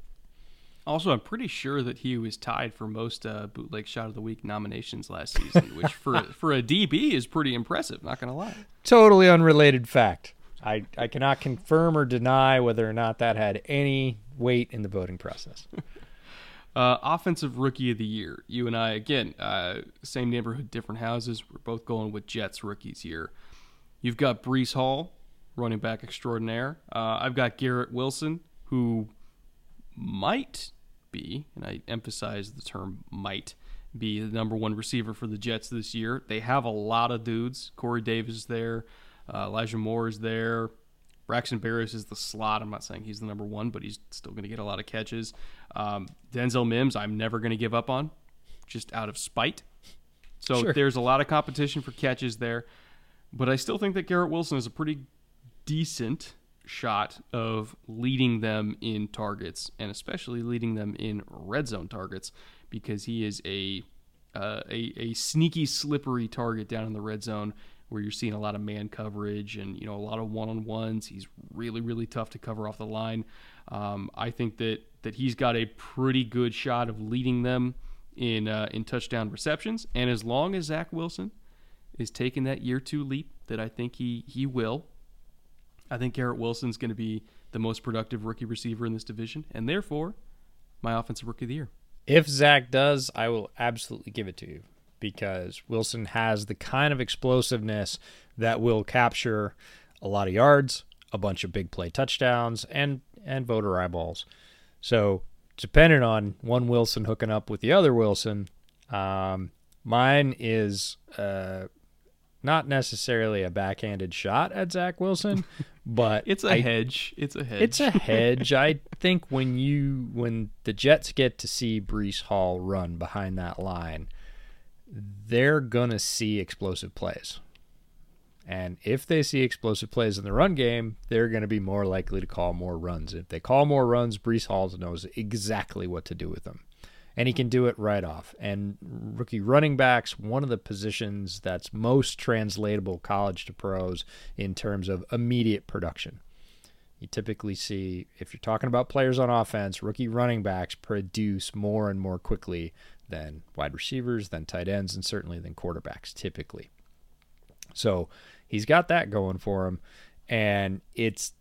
Also, I'm pretty sure that he was tied for most uh, bootleg shot of the week nominations last season, which for <laughs> for a DB is pretty impressive. Not gonna lie. Totally unrelated fact. I, I cannot confirm or deny whether or not that had any weight in the voting process. <laughs> uh, offensive rookie of the year. You and I, again, uh, same neighborhood, different houses. We're both going with Jets rookies here. You've got Breece Hall, running back extraordinaire. Uh, I've got Garrett Wilson, who might be, and I emphasize the term might, be the number one receiver for the Jets this year. They have a lot of dudes. Corey Davis there. Uh, Elijah Moore is there. Braxton Berrios is the slot. I'm not saying he's the number one, but he's still going to get a lot of catches. Um, Denzel Mims, I'm never going to give up on, just out of spite. So sure. there's a lot of competition for catches there. But I still think that Garrett Wilson is a pretty decent shot of leading them in targets and especially leading them in red zone targets because he is a uh, a, a sneaky, slippery target down in the red zone where you're seeing a lot of man coverage and you know a lot of one on ones. He's really really tough to cover off the line. Um, I think that that he's got a pretty good shot of leading them in uh, in touchdown receptions. And as long as Zach Wilson is taking that year two leap that I think he he will, I think Garrett Wilson's going to be the most productive rookie receiver in this division, and therefore my offensive rookie of the year. If Zach does, I will absolutely give it to you because Wilson has the kind of explosiveness that will capture a lot of yards, a bunch of big play touchdowns, and and voter eyeballs. So depending on one Wilson hooking up with the other Wilson, um, mine is uh, not necessarily a backhanded shot at Zach Wilson, <laughs> but it's a I, hedge. It's a hedge. It's a hedge. I think when you when the Jets get to see Breece Hall run behind that line, they're gonna see explosive plays. And if they see explosive plays in the run game, they're going to be more likely to call more runs. If they call more runs, Breece Hall knows exactly what to do with them. And he can do it right off. And rookie running backs, one of the positions that's most translatable college to pros in terms of immediate production. You typically see, if you're talking about players on offense, rookie running backs produce more and more quickly than wide receivers, than tight ends, and certainly than quarterbacks typically. So he's got that going for him. And it's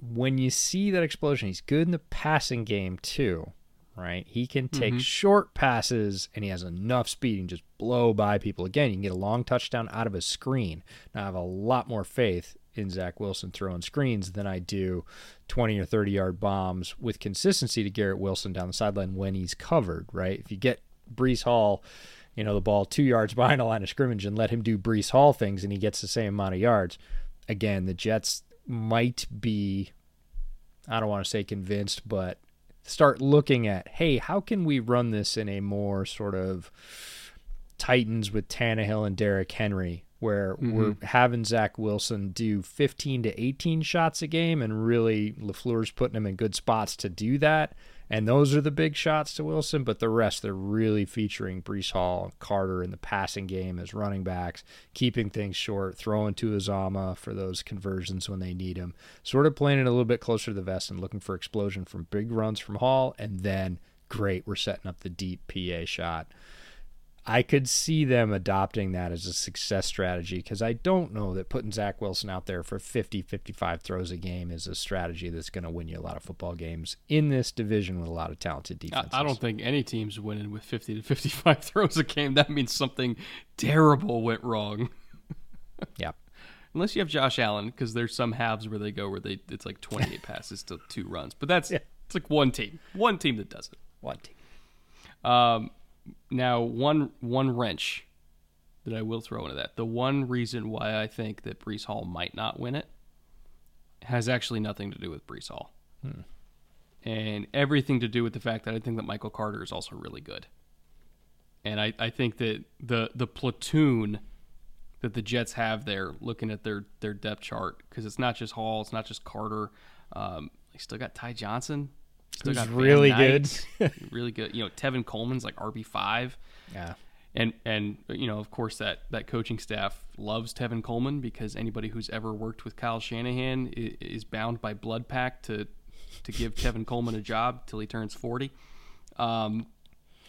when you see that explosion, he's good in the passing game too, right? He can take mm-hmm. short passes and he has enough speed and just blow by people. Again, you can get a long touchdown out of a screen. Now, I have a lot more faith in Zach Wilson throwing screens than I do 20 or 30 yard bombs with consistency to Garrett Wilson down the sideline when he's covered, right? If you get Breece Hall, you know, the ball two yards behind the line of scrimmage and let him do Breece Hall things and he gets the same amount of yards, again, the Jets might be, I don't want to say convinced, but start looking at, hey, how can we run this in a more sort of Titans with Tannehill and Derrick Henry where mm-hmm. we're having Zach Wilson do 15 to 18 shots a game, and really LaFleur's putting him in good spots to do that. And those are the big shots to Wilson, but the rest they're really featuring Breece Hall Carter in the passing game as running backs, keeping things short, throwing to Uzomah for those conversions when they need him. Sort of playing it a little bit closer to the vest and looking for explosion from big runs from Hall, and then great, we're setting up the deep PA shot. I could see them adopting that as a success strategy because I don't know that putting Zach Wilson out there for 50, 55 throws a game is a strategy that's going to win you a lot of football games in this division with a lot of talented I, defenses. I don't think any team's winning with 50 to 55 <laughs> throws a game. That means something terrible went wrong. <laughs> Yeah. Unless you have Josh Allen, because there's some halves where they go where they it's like 28 <laughs> passes to two runs. But that's it's like one team, one team that does it. One team. Um, now one one wrench that I will throw into that. The one reason why I think that Breece Hall might not win it has actually nothing to do with Breece Hall, and everything to do with the fact that I think that Michael Carter is also really good, and I, I think that the the platoon that the Jets have there, looking at their their depth chart, because it's not just Hall, it's not just Carter. Um, they still got Ty Johnson. Still Who's got really Knight, good. <laughs> really good. You know, Tevin Coleman's like RB five, Yeah. and and you know, of course, that that coaching staff loves Tevin Coleman because anybody who's ever worked with Kyle Shanahan is, is bound by blood pact to to give Tevin Coleman a job till he turns forty. Um,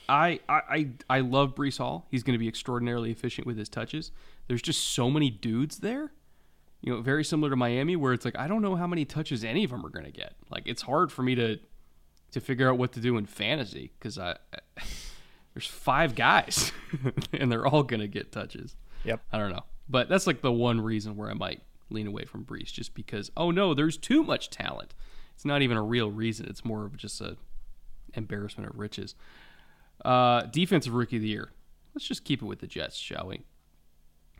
I, I I I love Breece Hall. He's going to be extraordinarily efficient with his touches. There's just so many dudes there. You know, very similar to Miami, where it's like I don't know how many touches any of them are going to get. Like it's hard for me to to figure out what to do in fantasy because I <laughs> there's five guys <laughs> and they're all going to get touches. Yep. I don't know, but that's like the one reason where I might lean away from Breece, just because oh no, there's too much talent. It's not even a real reason. It's more of just a embarrassment of riches. Uh, defensive rookie of the year. Let's just keep it with the Jets, shall we?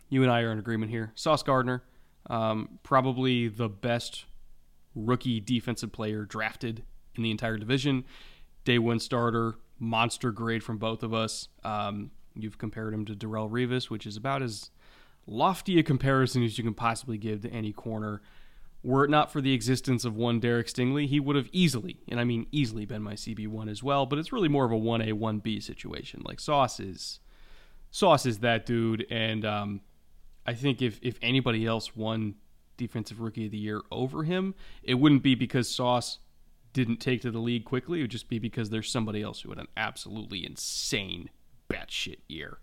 You and I are in agreement here. Sauce Gardner, um, probably the best rookie defensive player drafted in the entire division. Day one starter, monster grade from both of us. Um, you've compared him to Darrelle Revis, which is about as lofty a comparison as you can possibly give to any corner. Were it not for the existence of one Derek Stingley, he would have easily, and I mean easily, been my CB1 as well, but it's really more of a 1A, 1B situation. Like Sauce is Sauce is that dude, and um, I think if if anybody else won defensive rookie of the year over him, it wouldn't be because Sauce didn't take to the league quickly. It would just be because there's somebody else who had an absolutely insane batshit year.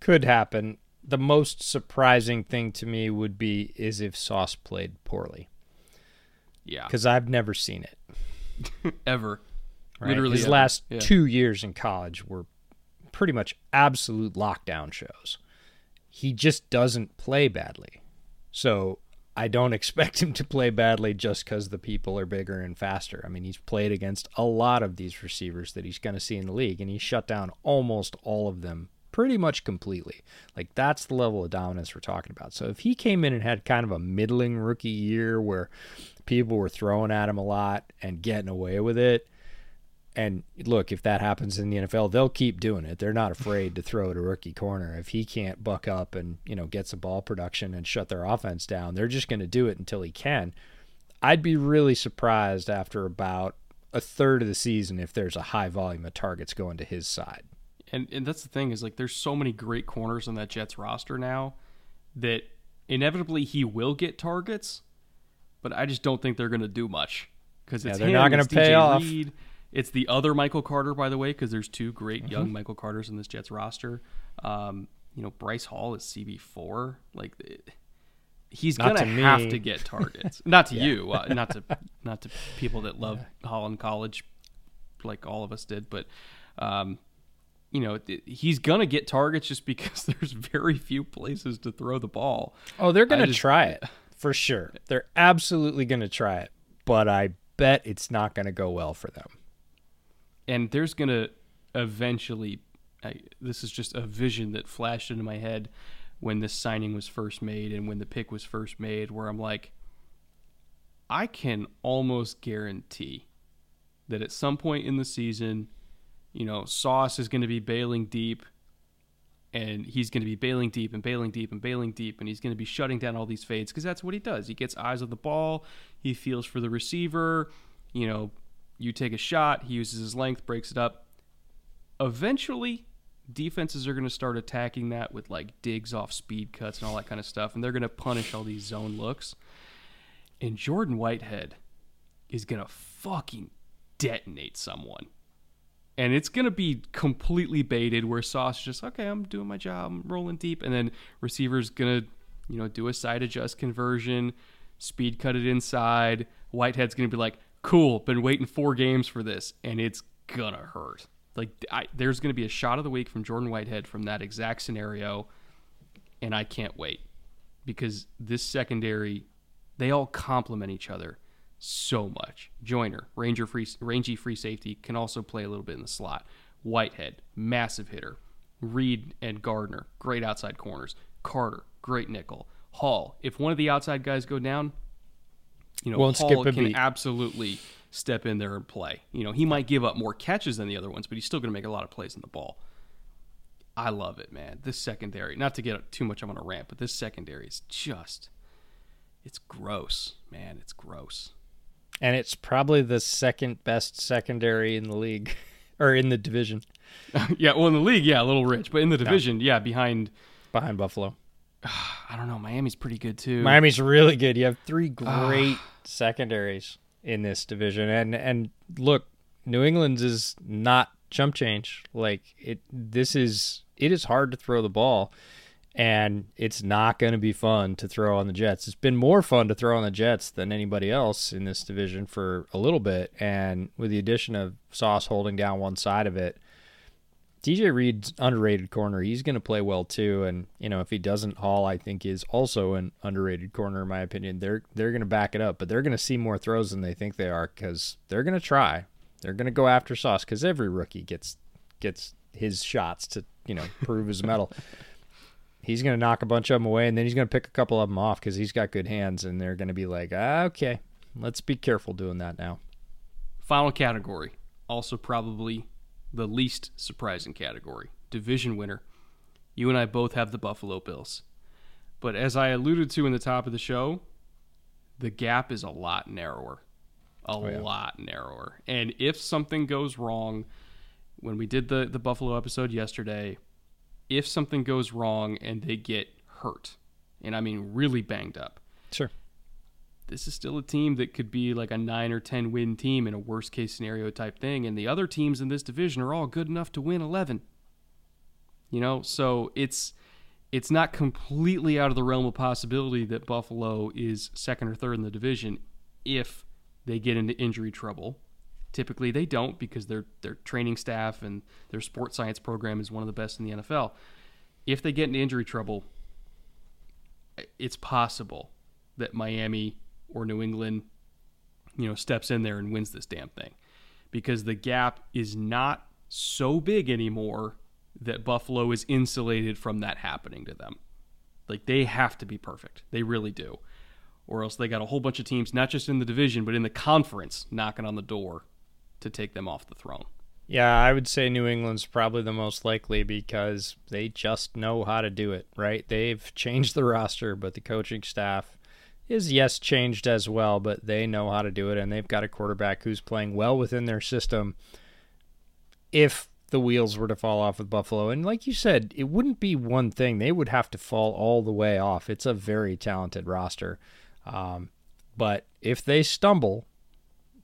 Could happen. The most surprising thing to me would be is if Sauce played poorly Yeah, because I've never seen it. <laughs> ever. Right? Literally, his ever. last Yeah. two years in college were pretty much absolute lockdown shows. He just doesn't play badly, so I don't <laughs> expect him to play badly just because the people are bigger and faster. I mean, he's played against a lot of these receivers that he's going to see in the league, and he shut down almost all of them pretty much completely. Like that's the level of dominance we're talking about. So if he came in and had kind of a middling rookie year where people were throwing at him a lot and getting away with it, and look, if that happens in the NFL, they'll keep doing it. They're not afraid to throw at a rookie corner. If he can't buck up and, you know, get some ball production and shut their offense down, they're just going to do it until he can. I'd be really surprised after about a third of the season if there's a high volume of targets going to his side. And and that's the thing is like there's so many great corners on that Jets roster now that inevitably he will get targets, but I just don't think they're going to do much because it's Yeah, they're him, not gonna it's pay DJ off. Reed, it's the other Michael Carter, by the way, because there's two great Mm-hmm. young Michael Carters in this Jets roster. Um, you know, Bryce Hall is CB four. Like it- he's Not gonna to me. have to get targets. <laughs> not to you, uh, not to <laughs> not to people that love Holland College, like all of us did, but. Um, you know, th- he's gonna get targets just because <laughs> there's very few places to throw the ball. Oh, they're gonna just- try it for sure. They're absolutely going to try it, but I bet it's not going to go well for them. And there's gonna eventually I, this is just a vision that flashed into my head when this signing was first made and when the pick was first made where i'm like i can almost guarantee that at some point in the season you know sauce is going to be bailing deep and he's going to be bailing deep and bailing deep and bailing deep, and he's going to be shutting down all these fades because that's what he does. He gets eyes of the ball, he feels for the receiver. You know, you take a shot, he uses his length, breaks it up. Eventually, defenses are going to start attacking that with like digs off speed cuts and all that kind of stuff, and they're going to punish all these zone looks. And Jordan Whitehead is going to fucking detonate someone and it's going to be completely baited where Sauce is just okay I'm doing my job I'm rolling deep and then receiver's going to you know do a side adjust conversion speed cut it inside Whitehead's going to be like cool been waiting 4 games for this and it's to hurt like I, there's to be a shot of the week from Jordan Whitehead from that exact scenario and I can't wait because this secondary they all complement each other so much. Joyner, Ranger free, rangy free safety, can also play a little bit in the slot. Whitehead, massive hitter. Reed and Gardner, great outside corners. Carter, great nickel. Hall, if one of the outside guys go down, you know, Won't skip can absolutely step in there and play. You know, he might give up more catches than the other ones, but he's still going to make a lot of plays in the ball. I love it, man. This secondary, not to get too much I'm on a rant, but this secondary is just, it's gross, man. It's gross. and it's probably the second best secondary in the league <laughs> or in the division <laughs> yeah, well, in the league, yeah, a little rich, but in the division, yeah, behind, behind Buffalo. <sighs> I don't know, Miami's pretty good too. Miami's really good. You have three <sighs> great secondaries in this division, and and look, New England's is not chump change. Like it, this is it is hard to throw the ball, and it's not going to be fun to throw on the Jets. It's been more fun to throw on the Jets than anybody else in this division for a little bit, and with the addition of Sauce holding down one side of it. DJ Reed's underrated corner. He's going to play well too, and you know if he doesn't, Hall I think is also an underrated corner in my opinion. They're they're going to back it up, but they're going to see more throws than they think they are because they're going to try. They're going to go after Sauce because every rookie gets gets his shots to you know prove his mettle. <laughs> He's going to knock a bunch of them away, and then he's going to pick a couple of them off because he's got good hands, and they're going to be like, ah, okay, let's be careful doing that now. Final category, also probably the least surprising category, division winner. You and I both have the Buffalo Bills. But as I alluded to in the top of the show, the gap is a lot narrower. A oh, lot narrower. And if something goes wrong, when we did the, the Buffalo episode yesterday, if something goes wrong and they get hurt, and I mean really banged up, Sure. This is still a team that could be like a nine or ten win team in a worst case scenario type thing, and the other teams in this division are all good enough to win eleven. You know, so it's it's not completely out of the realm of possibility that Buffalo is second or third in the division if they get into injury trouble. Typically they don't because their their training staff and their sports science program is one of the best in the NFL. If they get into injury trouble, it's possible that Miami or New England, you know, steps in there and wins this damn thing. Because the gap is not so big anymore that Buffalo is insulated from that happening to them. Like they have to be perfect. They really do. Or else they got a whole bunch of teams, not just in the division, but in the conference, knocking on the door to take them off the throne. Yeah, I would say New England's probably the most likely because they just know how to do it, right? They've changed the roster, but the coaching staff is, yes, changed as well, but they know how to do it, and they've got a quarterback who's playing well within their system. If the wheels were to fall off with Buffalo, and like you said, it wouldn't be one thing, they would have to fall all the way off. It's a very talented roster. Um, but if they stumble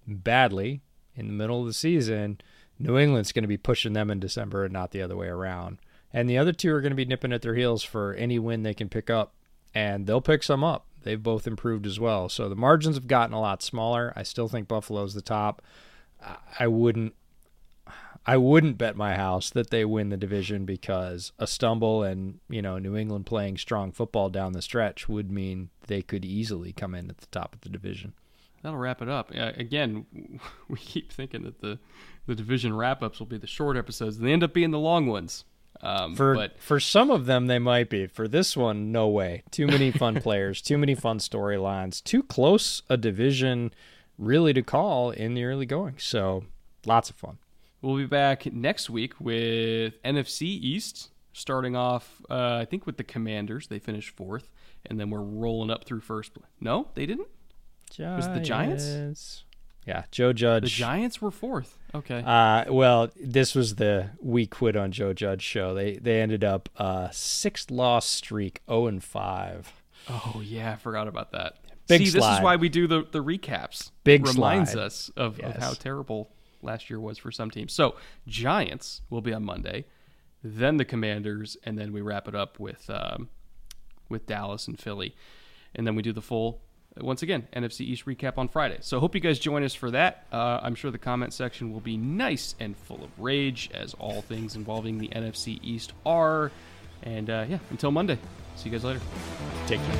badly in the middle of the season, New England's going to be pushing them in December and not the other way around. And the other two are going to be nipping at their heels for any win they can pick up, and they'll pick some up. They've both improved as well. So the margins have gotten a lot smaller. I still think Buffalo's the top. I- wouldn't I wouldn't bet my house that they win the division because a stumble and, you know, New England playing strong football down the stretch would mean they could easily come in at the top of the division. That'll wrap it up. Uh, again, <laughs> we keep thinking that the, the division wrap ups will be the short episodes. They end up being the long ones. Um, For but for some of them they might be. For this one, no way. Too many fun <laughs> players, too many fun storylines, too close a division really to call in the early going. So lots of fun. We'll be back next week with NFC East starting off, uh, I think, with the Commanders. They finished fourth, and then we're rolling up through first. No, they didn't. Giants. Was it the Giants? Yeah, Joe Judge. The Giants were fourth. Okay. Uh, well, this was the we quit on Joe Judge show. They they ended up uh, six loss streak, zero and five. oh yeah, I forgot about that. Big See, this is why we do the the recaps. Big reminds slide. us of, of how terrible last year was for some teams. So Giants will be on Monday, then the Commanders, and then we wrap it up with um, with Dallas and Philly, and then we do the full once again, NFC East recap on Friday. So hope you guys join us for that. Uh, I'm sure the comment section will be nice and full of rage, as all things involving the NFC East are. And uh, yeah, until Monday, see you guys later. Take care.